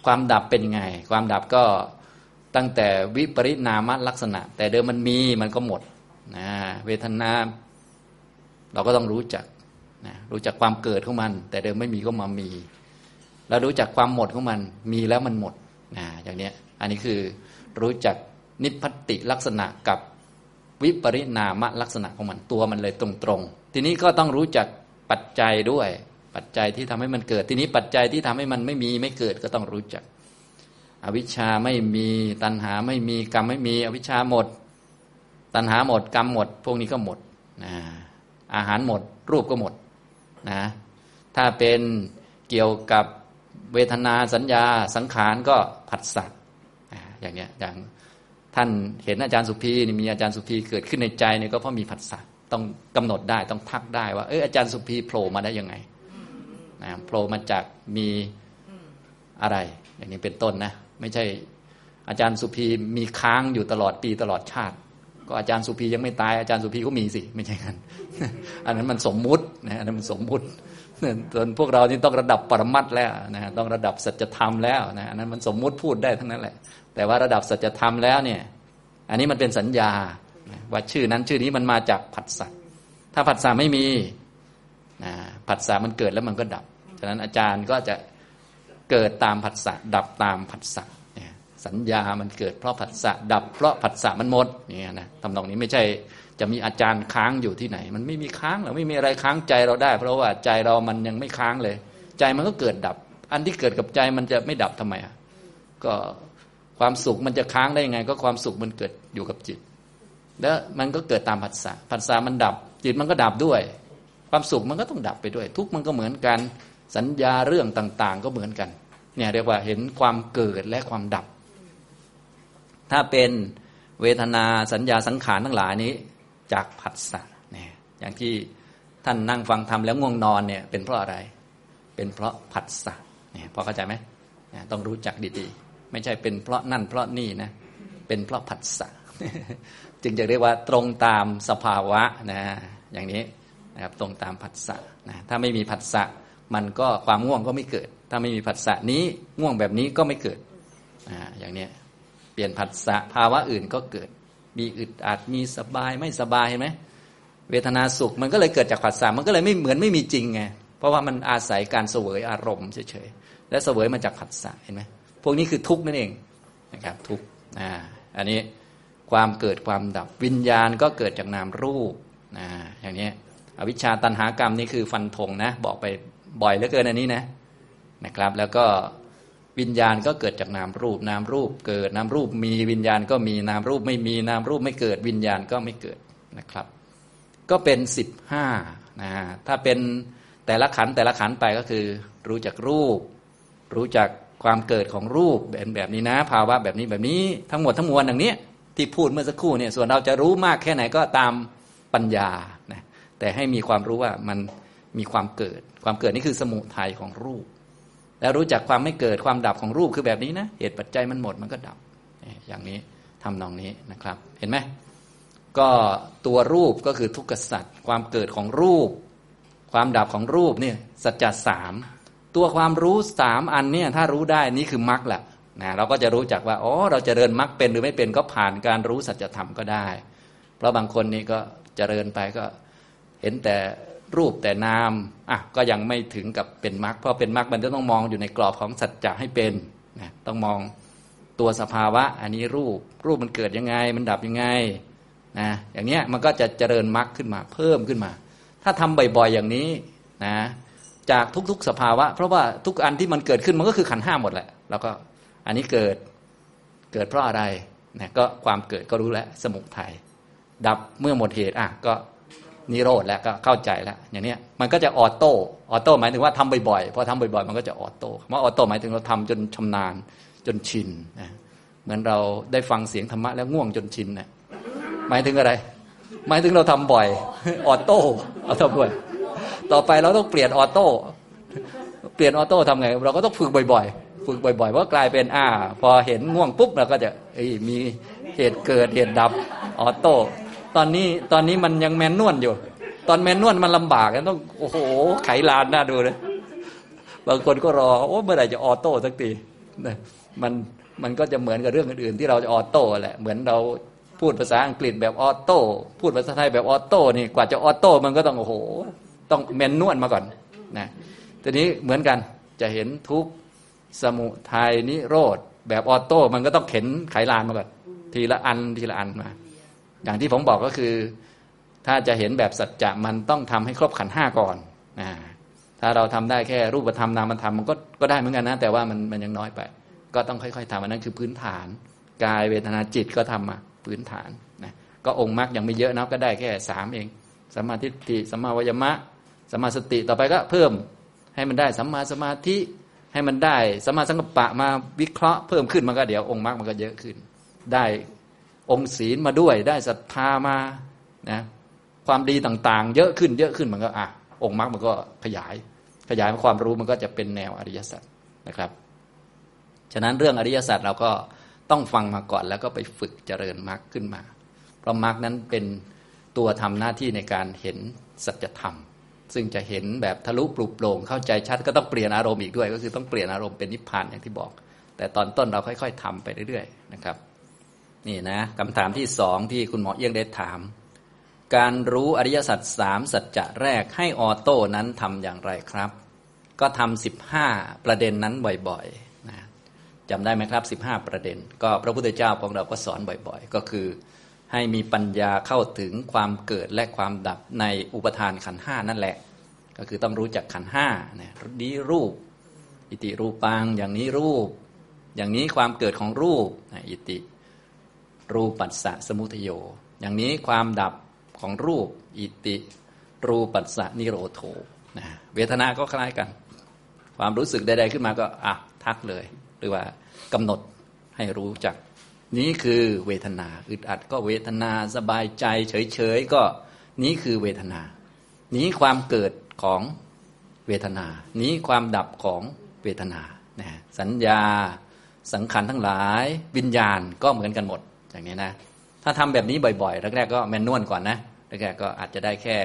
S1: ความดับเป็นยังไง ความดับก็ตั้งแต่วิปริณามลักษณะ แต่เดิมมันมีมันก็หมดนะเวทนา เราก็ต้องรู้จักนะรู้จักความเกิดของมัน แต่เดิมไม่มีก็มามี เรารู้จักความหมดของมัน มีแล้วมันหมดนะอย่างนี้อันนี้คือรู้จักนิพพติลักษณะกับวิปริณามลักษณะของมันตัวมันเลยตรงๆ ทีนี้ก็ต้องรู้จักปัจจัยด้วย ปัจจัยที่ทำให้มันเกิด ทีนี้ปัจจัยที่ทำให้มันไม่มีไม่เกิดก็ต้องรู้จัก อวิชชาไม่มีตัณหาไม่มีกรรมไม่มี อวิชชาหมด ตัณหาหมดกรรมหมด พวกนี้ก็หมดนะอาหารหมด รูปก็หมดนะถ้าเป็นเกี่ยวกับ เวทนาสัญญาสังขารก็ผัสสะอย่างเนี้ยอย่างท่านเห็นอาจารย์สุภีนี่มีอาจารย์สุภีเกิดขึ้นในใจเนี่ยก็เพราะมีผัสสะต้องกำหนดได้ต้องทักได้ว่าเอออาจารย์สุภีโผล่มาได้ยังไงนะโผล่มาจากมีอะไร อย่างนี้เป็นต้นนะ ไม่ใช่อาจารย์สุภีมีค้างอยู่ตลอดปีตลอดชาติ ก็อาจารย์สุภียังไม่ตายอาจารย์สุภีก็มีสิ ไม่ใช่กันอันนั้นมันสมมุตินะอันนั้นมันสมมุติ ส่วนพวกเรานี่ต้องระดับปรมัตแล้วนะต้องระดับสัจธรรมแล้วนะอันนั้นมันสมมุติพูดได้ทั้งนั้นแหละ แต่ว่าระดับสัจธรรมแล้วเนี่ย อันนี้มันเป็นสัญญาว่าชื่อนั้นชื่อนี้มันมาจากผัสสะถ้าผัสสะไม่มีนะผัสสะมันเกิดแล้วมันก็ดับ ฉะนั้นอาจารย์ก็จะเกิดตามผัสสะดับตามผัสสะสัญญามันเกิดเพราะผัสสะดับเพราะผัสสะมันหมดนี่นะทำนองนี้ไม่ใช่ จะมีอาจารย์ค้างอยู่ที่ไหน มันไม่มีค้างหรอกไม่มีอะไรค้างใจเราได้ เพราะว่าใจเรามันยังไม่ค้างเลย ใจมันก็เกิดดับ อันที่เกิดกับใจมันจะไม่ดับทำไมอะก็ความสุขมันจะค้างได้ยังไง ก็ความสุขมันเกิดอยู่กับจิต แล้วมันก็เกิดตามผัสสะผัสสะมันดับ จิตมันก็ดับด้วย ความสุขมันก็ต้องดับไปด้วย ทุกมันก็เหมือนกัน สัญญาเรื่องต่าง ๆ ก็เหมือนกัน เนี่ยเรียกว่าเห็นความเกิดและความดับ ถ้าเป็นเวทนาสัญญาสังขารทั้งหลายนี้ จากผัสสะเนี่ยอย่างที่ท่านนั่งฟังธรรมแล้วง่วงนอนเนี่ยเป็นเพราะอะไร เป็นเพราะผัสสะเนี่ยพอเข้าใจไหมต้องรู้จักดีๆ ไม่ใช่เป็นเพราะนั่นเพราะนี่นะเป็นเพราะผัสสะจึงจะเรียกว่าตรงตามสภาวะนะอย่างนี้นะครับตรงตามผัสสะนะถ้าไม่มีผัสสะมันก็ความง่วงก็ไม่เกิด ถ้าไม่มีผัสสะนี้ง่วงแบบนี้ก็ไม่เกิดอ่าอย่างนี้เปลี่ยนผัสสะภาวะอื่นก็เกิด มีอึดอัดมีสบายไม่สบายเห็นไหมเวทนาสุขมันก็เลยเกิดจากผัสสะมันก็เลยไม่เหมือนไม่มีจริงไงเพราะว่ามันอาศัยการเสวยอารมณ์เฉยๆและเสวยมาจากผัสสะเห็นไหมพวกนี้คือทุกข์นั่นเองนะครับทุกข์อ่าอันนี้ความเกิดความดับวิญญาณก็เกิดจากนามรูปนะอย่างนี้อวิชชาตันหากรรมนี่คือฟันธงนะ บอกไปบ่อยเหลือเกินอันนี้นะนะครับ แล้วก็ วิญญาณก็เกิดจากนามรูป นามรูปเกิดนามรูปมีวิญญาณก็มีนามรูปไม่มีนามรูปไม่เกิดวิญญาณก็ไม่เกิดนะครับ ก็เป็นสิบห้านะถ้าเป็นแต่ละขันแต่ละขันไปก็คือ รู้จักรูป รู้จักความเกิดของรูปแบบแบบนี้นะ ภาวะแบบนี้แบบนี้ทั้งหมดทั้งมวลอย่างนี้ที่พูดเมื่อสักครู่เนี่ยส่วนเราจะรู้มากแค่ไหนก็ตามปัญญานะแต่ให้มีความรู้ว่ามันมีความเกิด ความเกิดนี่คือสมุทัยของรูป แล้วรู้จักความไม่เกิดความดับของรูปคือแบบนี้นะเหตุปัจจัยมันหมดมันก็ดับ อย่างนี้ทำนองนี้นะครับ เห็นไหมก็ตัวรูปก็คือทุกขสัตว์ความเกิดของรูป ความดับของรูปเนี่ยสัจจะสามตัวความรู้สามอันเนี่ยถ้ารู้ได้นี่คือมรรคแหละนะเราก็จะรู้จักว่าอ๋อเราจเจริญมรรคเป็นหรือไม่เป็นก็ผ่านการรู้สัจธรรมก็ได้ เพราะบางคนนี่ก็เจริญไปก็เห็นแต่ รูปแต่นามอะก็ยังไม่ถึงกับเป็นมรรคเพราะเป็นมรรคมันจะต้องมองอยู่ในกรอบของสัจจะให้เป็นนะต้องมองตัวสภาวะ อันนี้รูปรูปมันเกิดยังไง มันดับยังไงนะอย่างเนี้ยมันก็จะเจริญมรรคขึ้นมาเพิ่มขึ้นมา ถ้าทำบ่อยๆอย่างนี้นะจากทุกๆสภาวะ เพราะว่าทุกอันที่มันเกิดขึ้นมันก็คือขันห้าหมดแหละ แล้วก็อันนี้เกิดเกิดเพราะอะไรนะก็ความเกิดก็รู้แล้วสมุทัยดับเมื่อหมดเหตุอะก็ นิโรธแล้วก็เข้าใจแล้วอย่างนี้มันก็จะออโต้ออโต้หมายถึงว่าทำบ่อยๆพอทำบ่อยๆ มันก็จะออโต้คำว่าออโต้หมายถึงเราทำจนชำนาญจนชินนะเหมือนเราได้ฟังเสียงธรรมะแล้วง่วงจนชินนะหมายถึงอะไร หมายถึงเราทำบ่อยออโต้ออโต้บ่อยต่อไปเราต้องเปลี่ยนออโต้เปลี่ยนออโต้ทำไง เราก็ต้องฝึกบ่อยๆ ฝึกบ่อยๆเพราะกลายเป็นอ่า พอเห็นง่วงปุ๊บเราก็จะมีเหตุเกิดเหตุดับออโต้ ตอนนี้ตอนนี้มันยัง manual อยู่ ตอน manual มันลำบากต้องโอ้โหไขลานน่าดูเลยบางคนก็รอโอ้เมื่อไหร่จะออโต้สักทีมันมันก็จะเหมือนกับเรื่องอื่นๆที่เราจะออโต้แหละเหมือนเราพูดภาษาอังกฤษแบบออโต้พูดภาษาไทยแบบออโต้นี่กว่าจะออโต้มันก็ต้องโอ้โห ต้อง manual มาก่อนนะทีนี้เหมือนกันจะเห็นทุกข์สมุทัยนิโรธแบบออโต้มันก็ต้องเข็นไขลานมาก่อนทีละอันทีละอันมา อย่างที่ผมบอกก็คือ ถ้าจะเห็นแบบสัจจะมันต้องทำให้ครบขันห้าก่อนนะถ้าเราทำได้แค่รูปธรรมนามธรรมมันก็ก็ได้เหมือนกันนะ แต่ว่ามันมันยังน้อยไป ก็ต้องค่อยๆทำอันนั้นคือพื้นฐานกายเวทนาจิตก็ทำมาพื้นฐานนะก็องค์มรรคยังไม่เยอะนะก็ได้แค่สามเองสัมมาทิฏฐิสัมมาวยมะสัมมาสติต่อไปก็เพิ่มให้มันได้สัมมาสมาธิให้มันได้สัมมาสังกัปปะมาวิเคราะห์เพิ่มขึ้นมันก็เดี๋ยวองค์มรรคมันก็เยอะขึ้น ได้ องค์ศีลมาด้วย ได้ศรัทธามานะความดีต่างๆ เยอะขึ้นเยอะขึ้นมันก็อะองค์มรรคมันก็ขยาย ขยายความรู้มันก็จะเป็นแนวอริยสัจนะครับ ฉะนั้นเรื่องอริยสัจเราก็ต้องฟังมาก่อนแล้วก็ไปฝึกเจริญมรรคขึ้นมา เพราะมรรคนั้นเป็นตัวทำหน้าที่ในการเห็นสัจธรรม ซึ่งจะเห็นแบบทะลุปลุกโปร่งเข้าใจชัดก็ต้องเปลี่ยนอารมณ์อีกด้วย ก็คือต้องเปลี่ยนอารมณ์เป็นนิพพานอย่างที่บอก แต่ตอนต้นเราค่อย ๆทำไปเรื่อยๆนะครับ นี่นะคำถามที่สองที่คุณหมอเอี้ยงได้ถาม การรู้อริยสัจสามสัจจะแรกให้ออโต้นั้นทำอย่างไรครับ ก็ทำสิบห้าประเด็นนั้นบ่อยๆนะจำได้ไหมครับสิบห้าประเด็น ก็พระพุทธเจ้าของเราก็สอนบ่อยๆ ก็คือให้มีปัญญาเข้าถึงความเกิดและความดับในอุปทานขันห้านั่นแหละ ก็คือต้องรู้จักขันห้าเนี่ยดีรูป อิติรูปังอย่างนี้รูป อย่างนี้ความเกิดของรูปอิติ รูปัสสะสมุทโย อย่างนี้ความดับของรูปอิติ รูปัสสะนิโรโทนะเวทนาก็คล้ายกัน ความรู้สึกใดๆขึ้นมาก็อะทักเลย หรือว่ากำหนดให้รู้จัก นี้คือเวทนา อึดอัดก็เวทนาสบายใจเฉยๆก็นี้คือเวทนา นี้ความเกิดของเวทนา นี้ความดับของเวทนานะสัญญาสังขารทั้งหลาย วิญญาณก็เหมือนกันหมด อย่างนี้นะ ถ้าทำแบบนี้บ่อยๆแรกๆก็แมนนวลก่อนนะแรกๆก็อาจจะได้แค่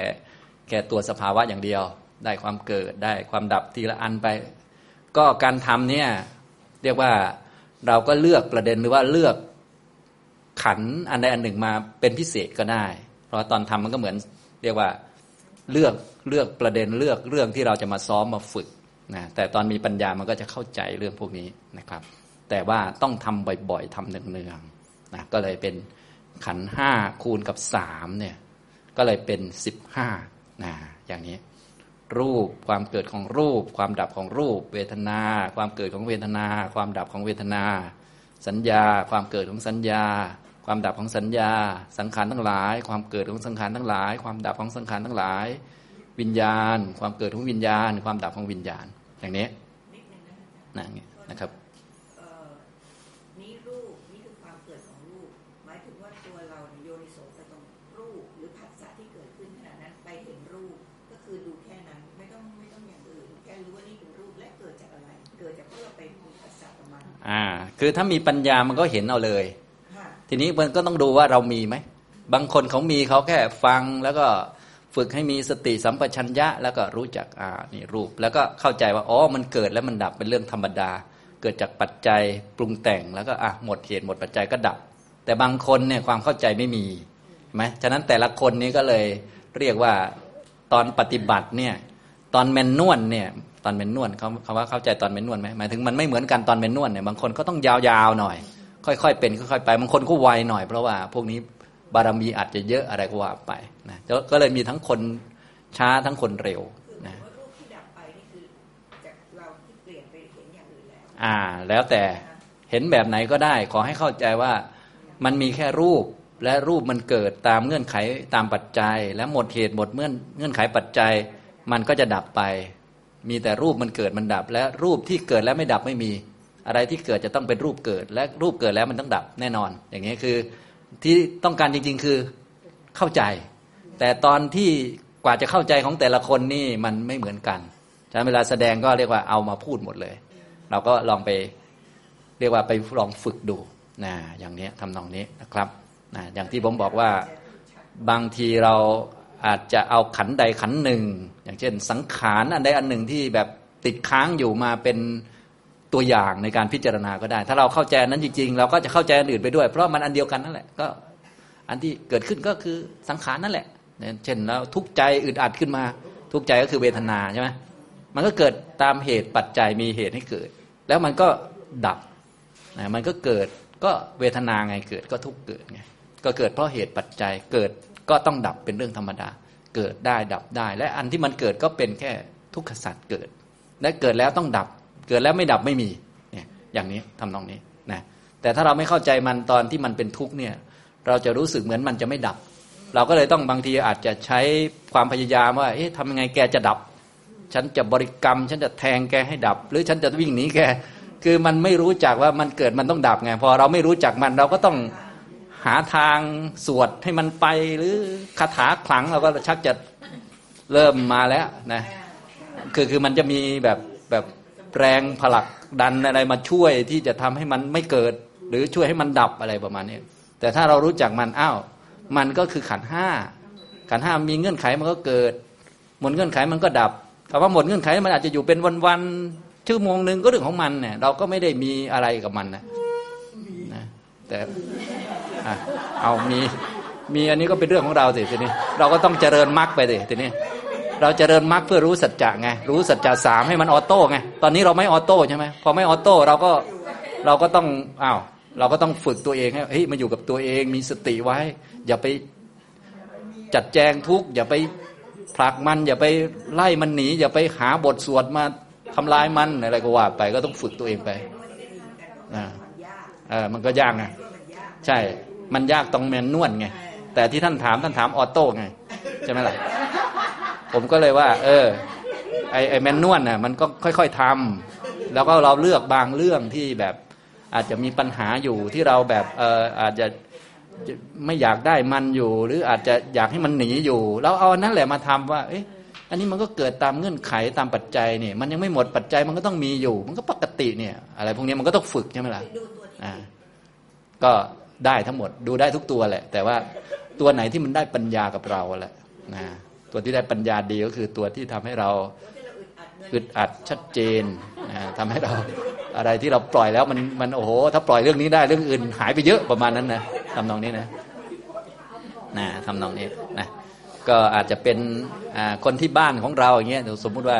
S1: แค่ตัวสภาวะอย่างเดียว ได้ความเกิดได้ความดับทีละอันไป ก็การทำเนี่ยเรียกว่าเราก็เลือกประเด็นหรือว่าเลือกขันอันใดอันหนึ่งมาเป็นพิเศษก็ได้ เพราะตอนทำมันก็เหมือน เรียกว่าเลือกเลือกประเด็นเลือกเรื่องที่เราจะมาซ้อมมาฝึกนะแต่ตอนมีปัญญามันก็จะเข้าใจเรื่องพวกนี้นะครับ แต่ว่าต้องทำบ่อยๆทำเนืองๆ นะก็เลยเป็นขันห้าคูณกับสามเนี่ยก็เลยเป็นสิบห้านะอย่างนี้ รูปความเกิดของรูป ความดับของรูป เวทนา ความเกิดของเวทนา ความดับของเวทนา สัญญา ความเกิดของสัญญา ความดับของสัญญา สังขารทั้งหลาย ความเกิดของสังขารทั้งหลาย ความดับของสังขารทั้งหลาย วิญญาณ ความเกิดของวิญญาณ ความดับของวิญญาณ อย่างนี้นะนี่นะครับ
S2: นี่รูปนี่คือความเกิดของรูป หมายถึงว่าตัวเราโยนิโสไปตรงรูปหรือผัสสะที่เกิดขึ้นขณะนั้นไปเห็นรูปก็คือดูแค่นั้นไม่ต้องไม่ต้องอย่างอื่นแค่รู้ว่านี่เป็นรูปและเกิดจากอะไร เกิดจากเพราะเราไปมีผัสสะกับมัน
S1: อ่า คือถ้ามีปัญญามันก็เห็นเอาเลย ทีนี้มันก็ต้องดูว่าเรามีไหมบางคนเขามีเขาแค่ฟังแล้วก็ฝึกให้มีสติสัมปชัญญะ แล้วก็รู้จักอ่านี่รูป แล้วก็เข้าใจว่าอ๋อมันเกิดแล้วมันดับเป็นเรื่องธรรมดา เกิดจากปัจจัยปรุงแต่งแล้วก็อะหมดเหตุหมดปัจจัยก็ดับ แต่บางคนเนี่ยความเข้าใจไม่มีไหมฉะนั้นแต่ละคนนี้ก็เลยเรียกว่าตอนปฏิบัติเนี่ยตอนเมนนวลเนี่ยตอนเมนนวลเขาคำว่าเข้าใจตอนเมนนวลไหมหมายถึงมันไม่เหมือนกันตอนเมนนวลเนี่ยบางคนก็ต้องยาวๆหน่อย ค่อยๆเป็นค่อยๆไปบางคนก็ไวหน่อยเพราะว่าพวกนี้บารมีอาจจะเยอะอะไรก็ว่าไปนะก็เลยมีทั้งคนช้าทั้งคนเร็วนะอ่า แล้วแต่เห็นแบบไหนก็ได้ ขอให้เข้าใจว่า มันมีแค่รูปและรูปมันเกิดตามเงื่อนไขตามปัจจัย และหมดเหตุหมดเงื่อนเงื่อนไขปัจจัย มันก็จะดับไป มีแต่รูปมันเกิดมันดับ และรูปที่เกิดแล้วไม่ดับไม่มี อะไรที่เกิดจะต้องเป็นรูปเกิด และรูปเกิดแล้วมันต้องดับแน่นอน อย่างนี้คือที่ต้องการจริง ๆ คือเข้าใจ แต่ตอนที่กว่าจะเข้าใจของแต่ละคนนี่มันไม่เหมือนกันฉะนั้นเวลาแสดงก็เรียกว่าเอามาพูดหมดเลย เราก็ลองไป เรียกว่าไปลองฝึกดู นะอย่างนี้ทำนองนี้นะครับนะอย่างที่ผมบอกว่าบางทีเราอาจจะเอาขันใดขันหนึ่ง อย่างเช่น สังขารอันใดอันหนึ่งที่แบบติดค้างอยู่มาเป็นตัวอย่างในการพิจารณาก็ได้ ถ้าเราเข้าใจนั้นจริงๆ เราก็จะเข้าใจอื่นไปด้วย เพราะมันอันเดียวกันนั่นแหละก็ อันที่เกิดขึ้นก็คือสังขารนั่นแหละ เช่นแล้วทุกใจอึดอัดขึ้นมา ทุกใจก็คือเวทนาใช่ไหมมันก็เกิดตามเหตุปัจจัยมีเหตุให้เกิด แล้วมันก็ดับนะมันก็เกิด ก็เวทนาไงเกิดก็ทุกเกิดไงก็เกิดเพราะเหตุปัจจัยเกิดก็ต้องดับเป็นเรื่องธรรมดา เกิดได้ดับได้ และอันที่มันเกิดก็เป็นแค่ทุกขสัตว์เกิด และเกิดแล้วต้องดับ เกิดแล้วไม่ดับไม่มีเนี่ยอย่างนี้ทำนองนี้นะแต่ถ้าเราไม่เข้าใจมันตอนที่มันเป็นทุกข์เนี่ยเราจะรู้สึกเหมือนมันจะไม่ดับ เราก็เลยต้องบางทีอาจจะใช้ความพยายามว่าเอ๊ะทำยังไงแกจะดับ ฉันจะบริกรรม ฉันจะแทงแกให้ดับ หรือฉันจะวิ่งหนีแก คือมันไม่รู้จักว่ามันเกิดมันต้องดับไง พอเราไม่รู้จักมันเราก็ต้องหาทางสวดให้มันไปหรือคาถาขลังเราก็ชักจะเริ่มมาแล้วนะคือคือมันจะมีแบบแบบแรงผลักดันอะไรมาช่วยที่จะทำให้มันไม่เกิด หรือช่วยให้มันดับอะไรประมาณนี้แต่ถ้าเรารู้จักมันอ้าวมันก็คือขันห้าขันห้ามีเงื่อนไขมันก็เกิด หมดเงื่อนไขมันก็ดับคำว่าหมดเงื่อนไขมันอาจจะอยู่เป็นวัน ชั่วโมงหนึ่งก็เรื่องของมันเนี่ยเราก็ไม่ได้มีอะไรกับมันนะนะแต่เอามีมีอันนี้ก็เป็นเรื่องของเราสิทีนี้ เราก็ต้องเจริญมรรคไปสิทีนี้ เราเจริญมรรคเพื่อรู้สัจจะไงรู้สัจจะสามให้มันออโต้ไงตอนนี้เราไม่ออโต้ใช่ไหมพอไม่ออโต้เราก็เราก็ต้องอ้าวเราก็ต้องฝึกตัวเองให้เฮ้ยมาอยู่กับตัวเองมีสติไว้ อย่าไปจัดแจงทุกอย่าไปผลักมัน อย่าไปไล่มันหนี อย่าไปหาบทสวดมา ทำลายมันอะไรก็ว่าไปก็ต้องฝึกตัวเองไปอ่าเออมันก็ยากไงใช่ มันยากตรงแมนนวลไงแต่ที่ท่านถามท่านถามออโต้ไงใช่ไหมล่ะผมก็เลยว่า เออ ไอไอแมนนวลน่ะมันก็ค่อย ๆทำแล้วก็เราเลือกบางเรื่องที่แบบอาจจะมีปัญหาอยู่ที่เราแบบเอออาจจะไม่อยากได้มันอยู่ หรืออาจจะอยากให้มันหนีอยู่ แล้วเอานั่นแหละมาทำว่า เอ๊ะ อันนี้มันก็เกิดตามเงื่อนไขตามปัจจัยเนี่ยมันยังไม่หมดปัจจัยมันก็ต้องมีอยู่ มันก็ปกติเนี่ย อะไรพวกนี้มันก็ต้องฝึกใช่ไหมล่ะอ่าก็ได้ทั้งหมดดูได้ทุกตัวแหละ แต่ว่าตัวไหนที่มันได้ปัญญากับเราแหละนะตัวที่ได้ปัญญาดีก็คือตัวที่ทำให้เราอึดอัดชัดเจนนะทำให้เราอะไรที่เราปล่อยแล้วมันมันโอ้โห ถ้าปล่อยเรื่องนี้ได้เรื่องอื่น หายไปเยอะประมาณนั้นนะทำนองนี้นะนะทำนองนี้นะ ก็อาจจะเป็นคนที่บ้านของเราอย่างเงี้ยสมมุติว่า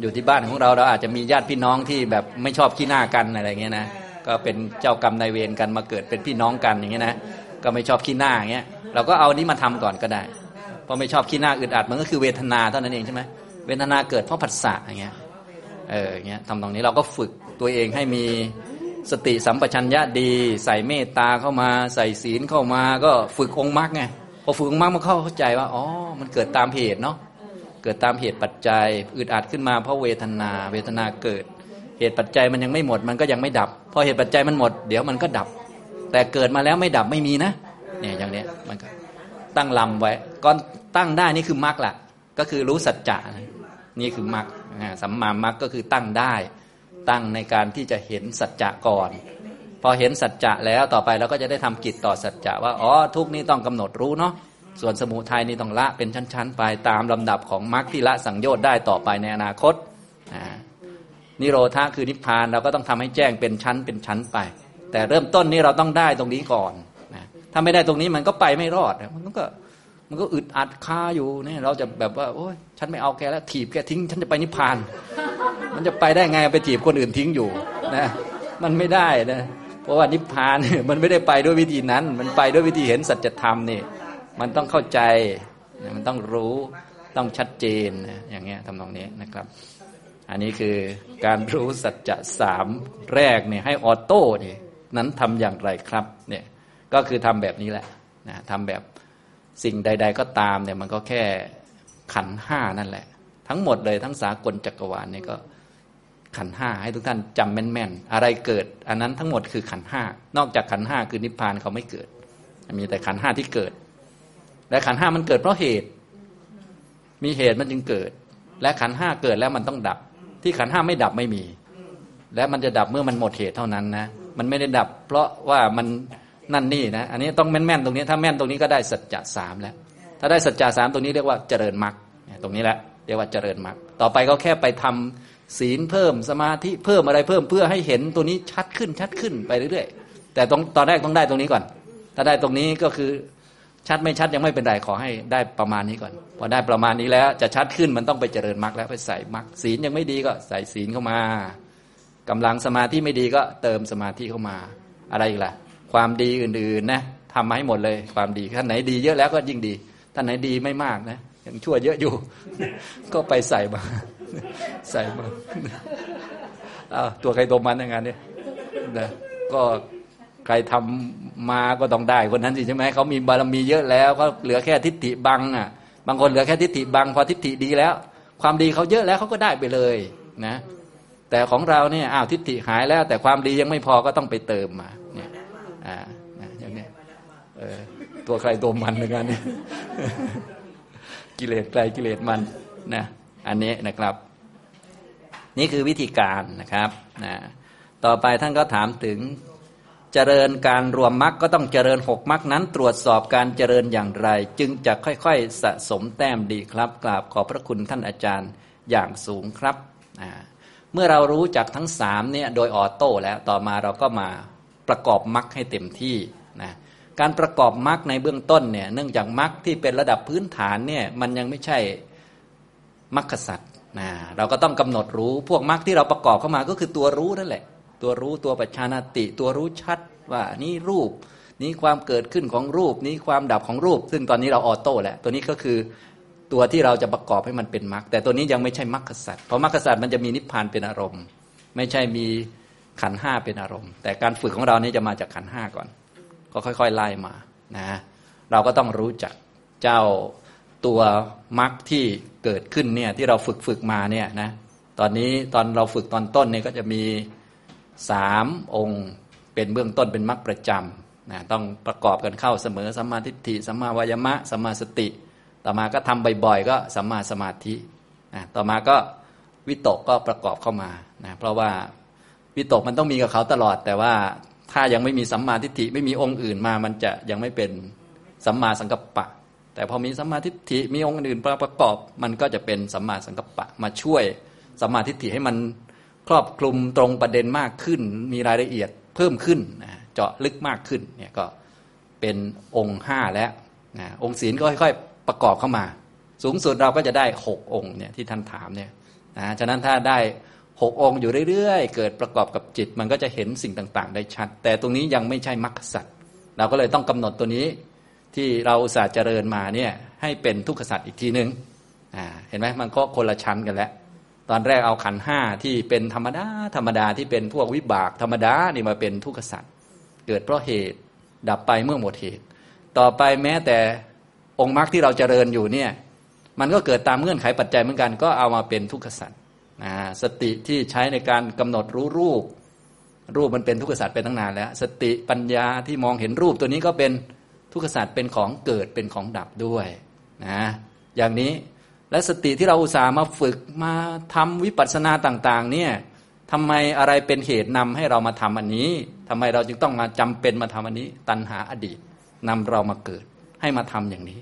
S1: อยู่ที่บ้านของเราเราอาจจะมีญาติพี่น้องที่แบบไม่ชอบขี้หน้ากันอะไรเงี้ยนะก็เป็นเจ้ากรรมนายเวรกันมาเกิดเป็นพี่น้องกันอย่างเงี้ยนะก็ไม่ชอบขี้หน้าอย่างเงี้ยเราก็เอานี้มาทำก่อนก็ได้พอไม่ชอบขี้หน้าอึดอัดมันก็คือเวทนาเท่านั้นเองใช่ไหมเวทนาเกิดเพราะผัสสะอย่างเงี้ยเอออย่างเงี้ยทำตรงนี้เราก็ฝึกตัวเองให้มีสติสัมปชัญญะดี ใส่เมตตาเข้ามาใส่ศีลเข้ามาก็ฝึกองค์มรรคไง พอฝึกมรรคมันเข้าใจว่าอ๋อมันเกิดตามเหตุเนาะเกิดตามเหตุปัจจัยอึดอัดขึ้นมาเพราะเวทนา เวทนาเกิด เหตุปัจจัยมันยังไม่หมด มันก็ยังไม่ดับพอเหตุปัจจัยมันหมด เดี๋ยวมันก็ดับ แต่เกิดมาแล้วไม่ดับไม่มีนะเนี่ยอย่างเนี้ยมันก็ตั้งลำไว้ก่อนตั้งได้นี่คือมรรคละก็คือรู้สัจจะนี่คือมรรคสัมมามรรคก็คือตั้งได้ ตั้งในการที่จะเห็นสัจจะก่อน อเห็นสัจจะแล้วต่อไปเราก็จะได้ทำกิจต่อสัจจะว่าอ๋อทุกนี้ต้องกำหนดรู้เนาะส่วนสมุทัยนี่ต้องละเป็นชั้น ๆ ไปตามลำดับของมรรคที่ละสังโยชน์ได้ต่อไปในอนาคตนิโรธาคือนิพพานเราก็ต้องทำให้แจ้งเป็นชั้นเป็นชั้นไป แต่เริ่มต้นนี้เราต้องได้ตรงนี้ก่อนถ้าไม่ได้ตรงนี้มันก็ไปไม่รอดมันก็มันก็อึดอัดคาอยู่เนี่ยเราจะแบบว่าโอ้ยฉันไม่เอาแกแล้วถีบแกทิ้ง ฉันจะไปนิพพาน มันจะไปได้ไงไปถีบคนอื่นทิ้งอยู่นะมันไม่ได้นะ เพราะว่านิพพานมันไม่ได้ไปด้วยวิธีนั้น มันไปด้วยวิธีเห็นสัจธรรมนี่ มันต้องเข้าใจ มันต้องรู้ต้องชัดเจนนะอย่างเงี้ยทำตรงนี้นะครับ อันนี้คือการรู้สัจจะสามแรกเนี่ยให้ออโต้เนี่ยนั้นทำอย่างไรครับเนี่ยก็คือทำแบบนี้แหละนะทำแบบสิ่งใด ๆ ก็ตามเนี่ยมันก็แค่ขันห้านั่นแหละ ทั้งหมดเลยทั้งสากลจักรวาลเนี่ยก็ ขันห้าให้ทุกท่านจำแม่นๆ อะไรเกิด อันนั้นทั้งหมดคือขันห้านอกจากขันห้าคือนิพพานเขาไม่เกิด มีแต่ขันห้าที่เกิด และขันห้ามันเกิดเพราะเหตุ มีเหตุมันจึงเกิด และขันห้าเกิดแล้วมันต้องดับ ที่ขันห้าไม่ดับไม่มี และมันจะดับเมื่อมันหมดเหตุเท่านั้นนะมันไม่ได้ดับ เพราะว่ามันนั่นนี่นะอันนี้ต้องแม่นๆตรงนี้ ถ้าแม่นตรงนี้ก็ได้สัจจะสามแล้ว ถ้าได้สัจจะสามตรงนี้เรียกว่าเจริญมรรคตรงนี้แหละเรียกว่าเจริญมรรคต่อไปก็แค่ไปทำ ศีลเพิ่มสมาธิเพิ่มอะไรเพิ่มเพื่อให้เห็นตัวนี้ชัดขึ้นชัดขึ้นไปเรื่อยๆ แต่ตรงตอนแรกต้องได้ตรงนี้ก่อน ถ้าได้ตรงนี้ก็คือชัดไม่ชัดยังไม่เป็นไรขอให้ได้ประมาณนี้ก่อน พอได้ประมาณนี้แล้วจะชัดขึ้นมันต้องไปเจริญมรรคแล้วไปใส่มรรคศีลยังไม่ดีก็ใส่ศีลเข้ามากำลังสมาธิไม่ดีก็เติมสมาธิเข้ามา อะไรอีกล่ะ ความดีอื่นๆนะทำมาให้หมดเลยความดีท่านไหนดีเยอะแล้วก็ยิ่งดีท่านไหนดีไม่มากนะยังชั่วเยอะอยู่ ก็ไปใส่มา ใส่มาตัวใครตัวมันอย่านนเนี่ยนะก็ใครทำมาก็ต้องได้คนนั้นสิใช่ไหมเขามีบารมีเยอะแล้วเขาเหลือแค่ทิฏฐิบังอะ บางคนเหลือแค่ทิฏฐิบังพอทิฏฐิดีแล้ว ความดีเขาเยอะแล้วเขาก็ได้ไปเลยนะ แต่ของเราเนี่ยอ้าวทิฏฐิหายแล้ว แต่ความดียังไม่พอก็ต้องไปเติมมาเนี่ยอ่าอย่างนี้เออตัวใครตัวมันเหมือนกันนี่กิเลสใครกิเลสมันนะ อันนี้นะครับ นี่คือวิธีการนะครับนะต่อไปท่านก็ถามถึงเจริญการรวมมรรคก็ต้องเจริญหกมรรคนั้น ตรวจสอบการเจริญอย่างไร จึงจะค่อยๆสะสมแต้มดีครับกราบขอบพระคุณท่านอาจารย์อย่างสูงครับเมื่อเรารู้จักทั้งสามเนี่ยโดยออโต้แล้วต่อมาเราก็มาประกอบมรรคให้เต็มที่นะการประกอบมรรคในเบื้องต้นเนี่ยเนื่องจากมรรคที่เป็นระดับพื้นฐานเนี่ยมันยังไม่ใช่ มรรคสัตว์นะเราก็ต้องกำหนดรู้พวกมรรคที่เราประกอบเข้ามาก็คือตัวรู้นั่นแหละ ตัวรู้ตัวปัจจานาติ ตัวรู้ชัดว่านี่รูป นี้ความเกิดขึ้นของรูปนี้ความดับของรูป ซึ่งตอนนี้เราออโต้แหละตัวนี้ก็คือตัวที่เราจะประกอบให้มันเป็นมรรคแต่ตัวนี้ยังไม่ใช่มรรคสัตว์เพราะมรรคสัตว์มันจะมีนิพพานเป็นอารมณ์ ไม่ใช่มีขันห้าเป็นอารมณ์ แต่การฝึกของเรานี่จะมาจากขันห้าก่อน ก็ค่อยๆไล่มานะเราก็ต้องรู้จักเจ้า ตัวมรรคที่เกิดขึ้นเนี่ยที่เราฝึกฝึกมาเนี่ยนะตอนนี้ตอนเราฝึกตอนต้นเนี่ยก็จะมีสามองค์เป็นเบื้องต้นเป็นมรรคประจำนะต้องประกอบกันเข้าเสมอสัมมาทิฏฐิสัมมาวายมะสัมมาสติ ต่อมาก็ทำบ่อยๆ ก็สัมมาสมาธินะต่อมาก็วิตกก็ประกอบเข้ามานะเพราะว่าวิตกมันต้องมีกับเขาตลอด แต่ว่าถ้ายังไม่มีสัมมาทิฏฐิไม่มีองค์อื่นมา มันจะยังไม่เป็นสัมมาสังกัปปะ แต่พอมีสัมมาทิฏฐิมีองค์อื่นประกอบ มันก็จะเป็นสัมมาสังกัปปะมาช่วยสัมมาทิฏฐิให้มันครอบคลุมตรงประเด็นมากขึ้น มีรายละเอียดเพิ่มขึ้นนะเจาะลึกมากขึ้นเนี่ยก็เป็นองค์ห้าแล้วนะองค์ศีลก็ค่อยๆประกอบเข้ามา สูงสุดเราก็จะได้หกองค์เนี่ยที่ท่านถามเนี่ยนะฉะนั้นถ้าได้หกองค์อยู่เรื่อยๆ เกิดประกอบกับจิต มันก็จะเห็นสิ่งต่างๆ ได้ชัด แต่ตรงนี้ยังไม่ใช่มรรคสัตว์เราก็เลยต้องกำหนดตัวนี้ ที่เราอุตส่าห์เจริญมาเนี่ยให้เป็นทุกขสัตว์อีกทีหนึง่งเห็นไหมมันก็คนละชั้นกันแล้ว ตอนแรกเอาขันห้าที่เป็นธรรมดาธรรมดาที่เป็นพวกวิบากธรรมดานี่มาเป็นทุกขสัตว์เกิดเพราะเหตุดับไปเมื่อหมดเหตุ ต่อไปแม้แต่องค์มรรคที่เราเจริญอยู่เนี่ยมันก็เกิดตามเงื่อนไขปัจจัยเหมือนกัน ก็เอามาเป็นทุกขสัตว์สติที่ใช้ในการกำหนดรู้รูป รูปมันเป็นทุกขสัตว์เป็นตั้งนานแล้ว สติปัญญาที่มองเห็นรูปตัวนี้ก็เป็น ทุกขสัตว์เป็นของเกิดเป็นของดับด้วยนะอย่างนี้และสติที่เราอุตส่าห์มาฝึกมาทำวิปัสสนาต่าง ๆ เนี่ยทำไมอะไรเป็นเหตุนำให้เรามาทำอันนี้ทำไมเราจึงต้องมาจำเป็นมาทำอันนี้ ตัณหาอดีตนำเรามาเกิดให้มาทำอย่างนี้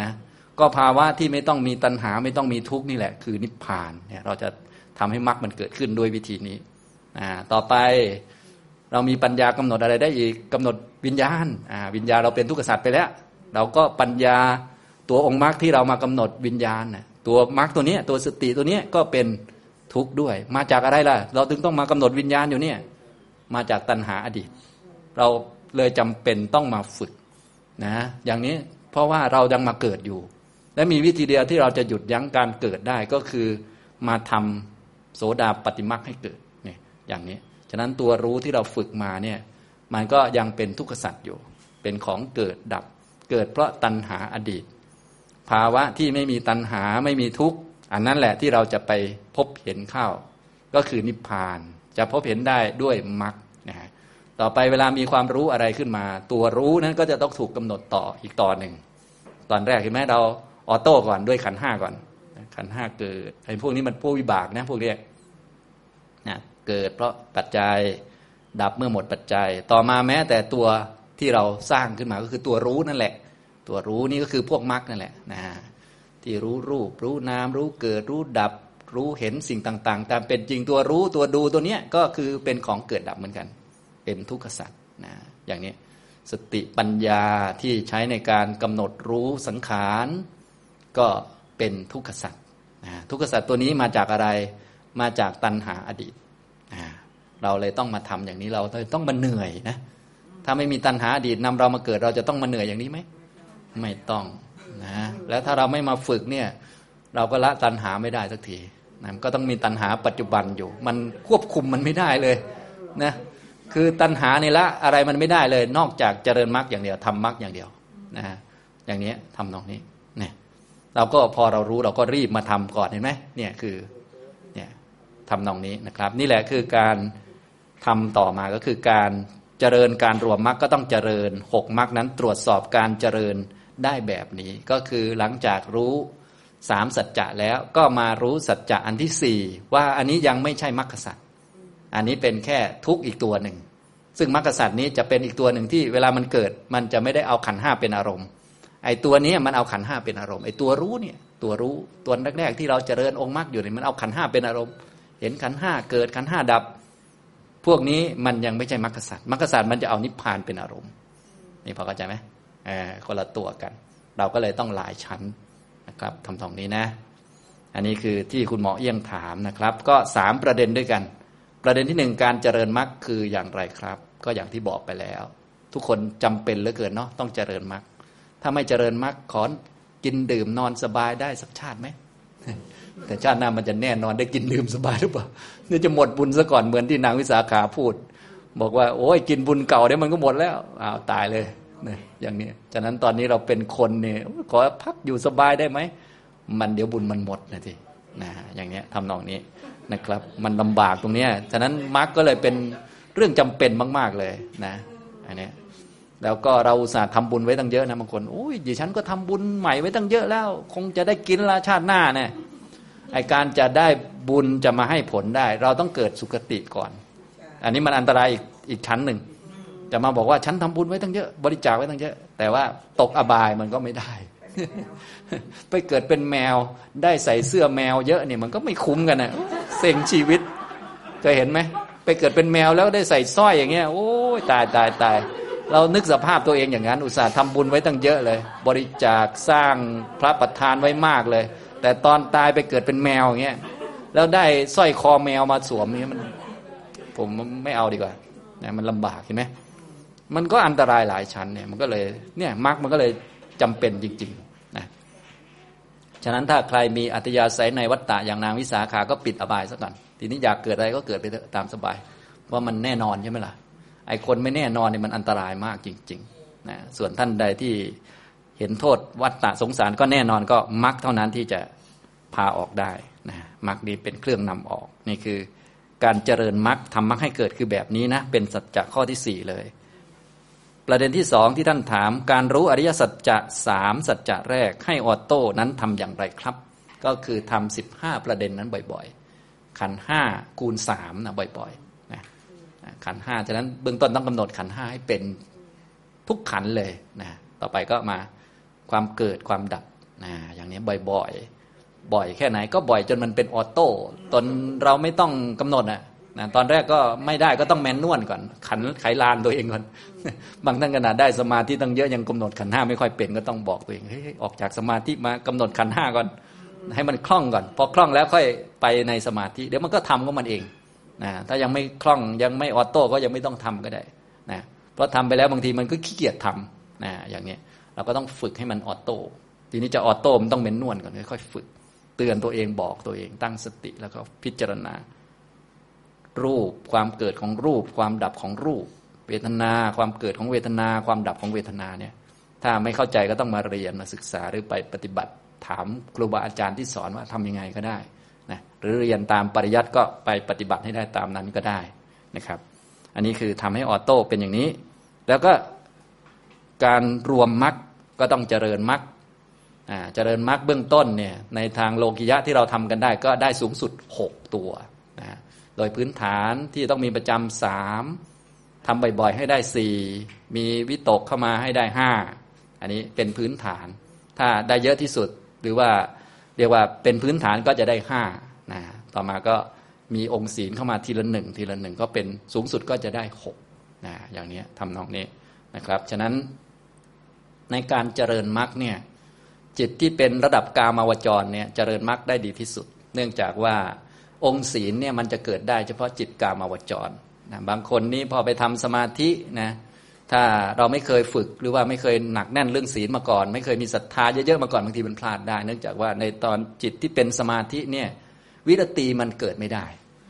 S1: นะก็ภาวะที่ไม่ต้องมีตัณหาไม่ต้องมีทุกข์นี่แหละ คือนิพพานเนี่ยเราจะทำให้มรรคมันเกิดขึ้นด้วยวิธีนี้อ่าต่อไป เรามีปัญญากำหนดอะไรได้อีกกำหนดวิญญาณวิญญาเราเป็นทุกข์สัตว์ไปแล้ว เราก็ปัญญาตัวองค์มรรคที่เรามากำหนดวิญญาณตัวมรรคตัวนี้ตัวสติตัวนี้ก็เป็นทุกข์ด้วย มาจากอะไรล่ะ เราถึงต้องมากำหนดวิญญาณอยู่เนี่ยมาจากตัณหาอดีต เราเลยจำเป็นต้องมาฝึกนะอย่างนี้เพราะว่าเรายังมาเกิดอยู่ และมีวิธีเดียวที่เราจะหยุดยั้งการเกิดได้ก็คือมาทำโสดาปฏิมรรคให้เกิดเนี่ยอย่างนี้ ฉะนั้นตัวรู้ที่เราฝึกมาเนี่ยมันก็ยังเป็นทุกขสัตว์อยู่ เป็นของเกิดดับ เกิดเพราะตัณหาอดีต ภาวะที่ไม่มีตัณหาไม่มีทุกข์อันนั้นแหละที่เราจะไปพบเห็นเข้า ก็คือนิพพาน จะพบเห็นได้ด้วยมรรคนะฮะต่อไปเวลามีความรู้อะไรขึ้นมา ตัวรู้นั้นก็จะต้องถูกกำหนดต่ออีกต่อหนึ่ง ตอนแรกเห็นไหมเราออโต้ก่อนด้วยขันห้าก่อนขันห้าเกิดไอ้พวกนี้มันพวกวิบากนะพวกเนี้ยนะ เกิด เพราะปัจจัยดับเมื่อหมดปัจจัย ต่อมาแม้แต่ตัวที่เราสร้างขึ้นมาก็คือตัวรู้นั่นแหละ ตัวรู้นี่ก็คือพวกมรรคนั่นแหละนะที่รู้รูป รู้นามรู้เกิด รู้ดับ รู้เห็นสิ่งต่างๆ ตามเป็นจริงตัวรู้ตัวดูตัวเนี้ยก็คือเป็นของเกิดดับเหมือนกัน เป็นทุกขสัตว์นะอย่างนี้สติปัญญาที่ใช้ในการกำหนดรู้สังขารก็เป็นทุกขสัตว์ทุกขสัตว์ตัวนี้มาจากอะไรมาจากตัณหาอดีต เราเลยต้องมาทำอย่างนี้เราต้องมาเหนื่อยนะถ้าไม่มีตัณหาอดีตนำเรามาเกิดเราจะต้องมาเหนื่อยอย่างนี้ไหมไม่ต้องนะแล้วถ้าเราไม่มาฝึกเนี่ย เราก็ละตัณหาไม่ได้สักทีนะก็ต้องมีตัณหาปัจจุบันอยู่ มันควบคุมมันไม่ได้เลยนะคือตัณหาในละอะไรมันไม่ได้เลย นอกจากเจริญมรรคอย่างเดียวทำมรรคอย่างเดียวนะฮะอย่างนี้ทำตรงนี้เนี่ยเราก็พอเรารู้เราก็รีบมาทำก่อนเห็นไหมเนี่ยคือเนี่ยทำตรงนี้นะครับ นี่แหละคือการ ทำต่อมาก็คือการเจริญการรวมมรรคก็ต้องเจริญหกมรรคนั้นตรวจสอบการเจริญได้แบบนี้ ก็คือหลังจากรู้สามสัจจะแล้วก็มารู้สัจจะอันที่สี่ว่าอันนี้ยังไม่ใช่มรรคสัจอันนี้เป็นแค่ทุกข์อีกตัวหนึ่ง ซึ่งมรรคสัจนี้จะเป็นอีกตัวหนึ่งที่เวลามันเกิด มันจะไม่ได้เอาขันห้าเป็นอารมณ์ ไอ้ตัวนี้มันเอาขันห้าเป็นอารมณ์ ไอ้ตัวรู้เนี่ย ตัวรู้ตัวแรกๆที่เราเจริญองค์มรรคอยู่เนี่ยมันเอาขันห้าเป็นอารมณ์ เห็นขันห้าเกิดขันห้าดับ พวกนี้มันยังไม่ใช่มรรคสัจมรรคสัจมันจะเอานิพพานเป็นอารมณ์ นี่พอเข้าใจไหมเออคนละตัวกัน เราก็เลยต้องหลายชั้นนะครับทำตรงนี้นะ อันนี้คือที่คุณหมอเอี้ยงถามนะครับ ก็สามประเด็นด้วยกัน ประเด็นที่หนึ่งการเจริญมรรคคืออย่างไรครับ ก็อย่างที่บอกไปแล้ว ทุกคนจำเป็นเหลือเกินเนาะต้องเจริญมรรคถ้าไม่เจริญมรรคขอกินดื่มนอนสบายได้สักชาติไหม แต่ชาติหน้ามันจะแน่นอนได้กินดื่มสบายหรือเปล่านี่จะหมดบุญซะก่อนเหมือนที่นางวิสาขาพูด บอกว่า โอ้ยกินบุญเก่าเนี่ยมันก็หมดแล้วอ้าวตายเลยเนี่ยอย่างนี้ฉะนั้นตอนนี้เราเป็นคนเนี่ยขอพักอยู่สบายได้ไหมมันเดี๋ยวบุญมันหมดนะทีนะอย่างนี้ทำนองนี้นะครับ มันลำบากตรงนี้ฉะนั้นมรรคก็เลยเป็นเรื่องจำเป็นมาก ๆเลยนะอันนี้แล้วก็เราสาห์ทำบุญไว้ตั้งเยอะนะบางคนโอ้ยดิฉันก็ทำบุญใหม่ไว้ตั้งเยอะแล้ว คงจะได้กินละชาติหน้าเนี่ย ไอการจะได้บุญจะมาให้ผลได้ เราต้องเกิดสุคติก่อน อันนี้มันอันตรายอีกอีกชั้นหนึ่งจะมาบอกว่าฉันทำบุญไว้ตั้งเยอะบริจาคไว้ตั้งเยอะ แต่ว่าตกอบายมันก็ไม่ได้ ไปเกิดเป็นแมวได้ใส่เสื้อแมวเยอะเนี่ยมันก็ไม่คุ้มกันนะเซ็งชีวิตเคยเห็นไหมไปเกิดเป็นแมวแล้วได้ใส่สร้อยอย่างเงี้ยโอ้ยตายตายตายเรานึกสภาพตัวเองอย่างนั้น อุตส่าห์ทำบุญไว้ตั้งเยอะเลย บริจาคสร้างพระประธานไว้มากเลย แต่ตอนตายไปเกิดเป็นแมวอย่างเงี้ยแล้วได้สร้อยคอแมวมาสวมเนี่ยมัน ผมไม่เอาดีกว่าเนี่ยมันลำบากเห็นไหมมันก็อันตรายหลายชั้นเนี่ย มันก็เลยเนี่ยมรรคมันก็เลยจำเป็นจริงๆนะฉะนั้นถ้าใครมีอัตยาศัยในวัฏฏะอย่างนางวิสาขาก็ปิดอบายซะก่อนทีนี้อยากเกิดอะไรก็เกิดไปตามสบายว่ามันแน่นอนใช่ไหมล่ะไอ้คนไม่แน่นอนเนี่ยมันอันตรายมากจริงๆนะส่วนท่านใดที่ เห็นโทษวัฏฏะสงสารก็แน่นอนก็มรรคเท่านั้นที่จะพาออกได้นะมรรคนี้เป็นเครื่องนำออก นี่คือการเจริญมรรคทำมรรคให้เกิดคือแบบนี้นะเป็นสัจจะข้อที่สี่เลย ประเด็นที่สองที่ท่านถาม การรู้อริยสัจจะสามสัจจะแรกให้ออโต้นั้นทำอย่างไรครับ ก็คือทำสิบห้าประเด็นนั้นบ่อยๆ ขันห้าคูณสามนะบ่อยๆนะขันห้าฉะนั้นเบื้องต้นต้องกำหนดขันห้าให้เป็นทุกขันเลยนะต่อไปก็มา ความเกิดความดับนะอย่างนี้บ่อยๆ บ่อยแค่ไหนก็บ่อยจนมันเป็นออโต้ตนเราไม่ต้องกำหนดอะนะตอนแรกก็ไม่ได้ก็ต้องแมนนวลก่อน ขันไขลานตัวเองก่อน บางท่านขนาดได้สมาธิตั้งเยอะยังกำหนดขันห้าไม่ค่อยเป็นก็ต้องบอกตัวเองเฮ้ยออกจากสมาธิมากำหนดขันห้าก่อน ให้มันคล่องก่อน พอคล่องแล้วค่อยไปในสมาธิ เดี๋ยวมันก็ทำก็มันเองนะถ้ายังไม่คล่องยังไม่ออโต้ก็ยังไม่ต้องทำก็ได้นะเพราะทำไปแล้วบางทีมันก็ขี้เกียจทำนะอย่างนี้ เราก็ต้องฝึกให้มันออโต้ทีนี้จะออโต้มันต้องเป็นนวลก่อนค่อยๆฝึก เตือนตัวเองบอกตัวเอง ตั้งสติแล้วก็พิจารณา รูปความเกิดของรูป ความดับของรูป เวทนา ความเกิดของเวทนา ความดับของเวทนาเนี่ย ถ้าไม่เข้าใจก็ต้องมาเรียนมาศึกษาหรือไปปฏิบัติถามครูบาอาจารย์ที่สอนว่าทํำยังไงก็ได้นะหรือเรียนตามปริยัติก็ไปปฏิบัติให้ได้ตามนั้นก็ได้นะครับ อันนี้คือทำให้ออโต้เป็นอย่างนี้ แล้วก็การรวมมรรค ก็ต้องเจริญมรรคเจริญมรรคเบื้องต้นเนี่ยในทางโลกิยะที่เราทำกันได้ก็ได้สูงสุด 6 ตัวนะโดยพื้นฐานที่ต้องมีประจำสามทำบ่อยๆให้ได้สี่มีวิตกเข้ามาให้ได้ห้าอันนี้เป็นพื้นฐาน ถ้าได้เยอะที่สุดหรือว่าเรียกว่าเป็นพื้นฐานก็จะได้ห้านะต่อมาก็มีองค์ศีลเข้ามาทีละหนึ่งทีละหนึ่งก็เป็นสูงสุดก็จะได้หกนะอย่างนี้ทำนองนี้นะครับ ฉะนั้น ในการเจริญมรรคเนี่ยจิตที่เป็นระดับกามาวจรเนี่ยเจริญมรรคได้ดีที่สุด เนื่องจากว่าองค์ศีลเนี่ยมันจะเกิดได้เฉพาะจิตกามาวจรนะบางคนนี่พอไปทำสมาธินะถ้าเราไม่เคยฝึกหรือว่าไม่เคยหนักแน่นเรื่องศีลมาก่อน ไม่เคยมีศรัทธาเยอะๆมาก่อนบางทีมันพลาดได้ เนื่องจากว่าในตอนจิตที่เป็นสมาธิเนี่ยวิรติมันเกิดไม่ได้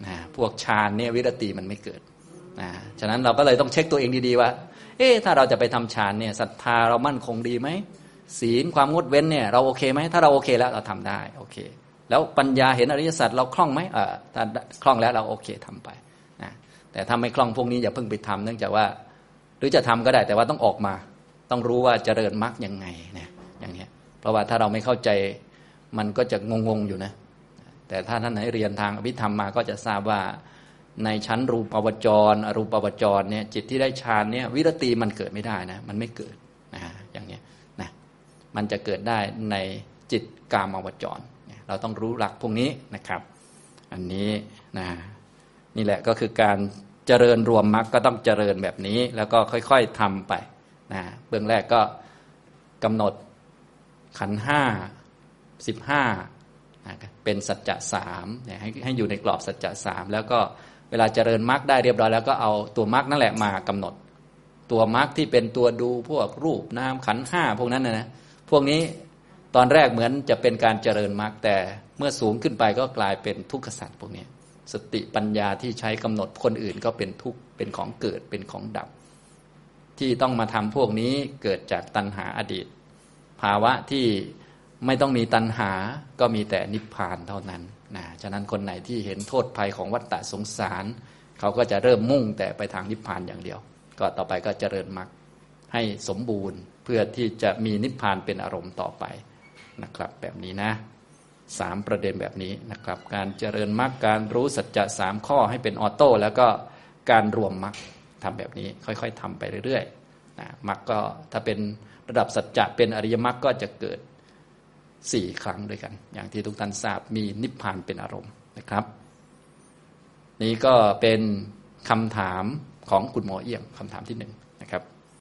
S1: นะพวกฌานเนี่ยวิรติมันไม่เกิดนะฉะนั้นเราก็เลยต้องเช็คตัวเองดีๆว่า เอ๊ะถ้าเราจะไปทำฌานเนี่ยศรัทธาเรามั่นคงดีไหมศีลความงดเว้นเนี่ยเราโอเคไหมถ้าเราโอเคแล้วเราทำได้โอเค แล้วปัญญาเห็นอริยสัจเราคล่องไหมเออถ้าคล่องแล้วเราโอเคทำไปนะแต่ถ้าไม่คล่องพวกนี้อย่าเพิ่งไปทำเนื่องจากว่า หรือจะทำก็ได้แต่ว่าต้องออกมา ต้องรู้ว่าเจริญมรรคยังไงเนี่ยอย่างเนี้ยเพราะว่าถ้าเราไม่เข้าใจมันก็จะงงๆอยู่นะ แต่ถ้าท่านไหนเรียนทางอภิธรรมมาก็จะทราบว่า ในชั้นรูปวจร อรูปวจรเนี่ยจิตที่ได้ฌานเนี่ยวิรติมันเกิดไม่ได้นะมันไม่เกิดนะอย่างเนี้ยนะมันจะเกิดได้ในจิตกามวจร เราต้องรู้หลักพวกนี้นะครับ อันนี้นะนี่แหละก็คือการเจริญรวมมรรคก็ต้องเจริญแบบนี้ แล้วก็ค่อยๆทำไปนะเบื้องแรกก็กำหนดขันห้าสิบห้าเป็นสัจจะสามให้ให้อยู่ในกรอบสัจจะสามแล้วก็ เวลาเจริญมรรคได้เรียบร้อยแล้วก็เอาตัวมรรคนั่นแหละมากำหนด ตัวมรรคที่เป็นตัวดูพวกรูปนามขันห้าพวกนั้นนะนะพวกนี้ตอนแรกเหมือนจะเป็นการเจริญมรรคแต่เมื่อสูงขึ้นไปก็กลายเป็นทุกขสัตว์พวกนี้สติปัญญาที่ใช้กำหนดคนอื่นก็เป็นทุกข์เป็นของเกิดเป็นของดับ ที่ต้องมาทำพวกนี้เกิดจากตัณหาอดีต ภาวะที่ไม่ต้องมีตัณหาก็มีแต่นิพพานเท่านั้น นะฉะนั้นคนไหนที่เห็นโทษภัยของวัฏฏะสงสาร เขาก็จะเริ่มมุ่งแต่ไปทางนิพพานอย่างเดียว ก็ต่อไปก็เจริญมรรคให้สมบูรณ์เพื่อที่จะมีนิพพานเป็นอารมณ์ต่อไปนะครับ แบบนี้นะสามประเด็นแบบนี้นะครับ การเจริญมรรคการรู้สัจจะสามข้อให้เป็นออโต้แล้วก็การรวมมรรคทำแบบนี้ค่อย ๆทำไปเรื่อยๆนะมรรคก็ถ้าเป็นระดับสัจจะเป็นอริยมรรคก็จะเกิด สี่ครั้งด้วยกัน อย่างที่ทุกท่านทราบมีนิพพานเป็นอารมณ์นะครับ นี่ก็เป็นคำถามของคุณหมอเอี่ยงคำถามที่หนึ่ง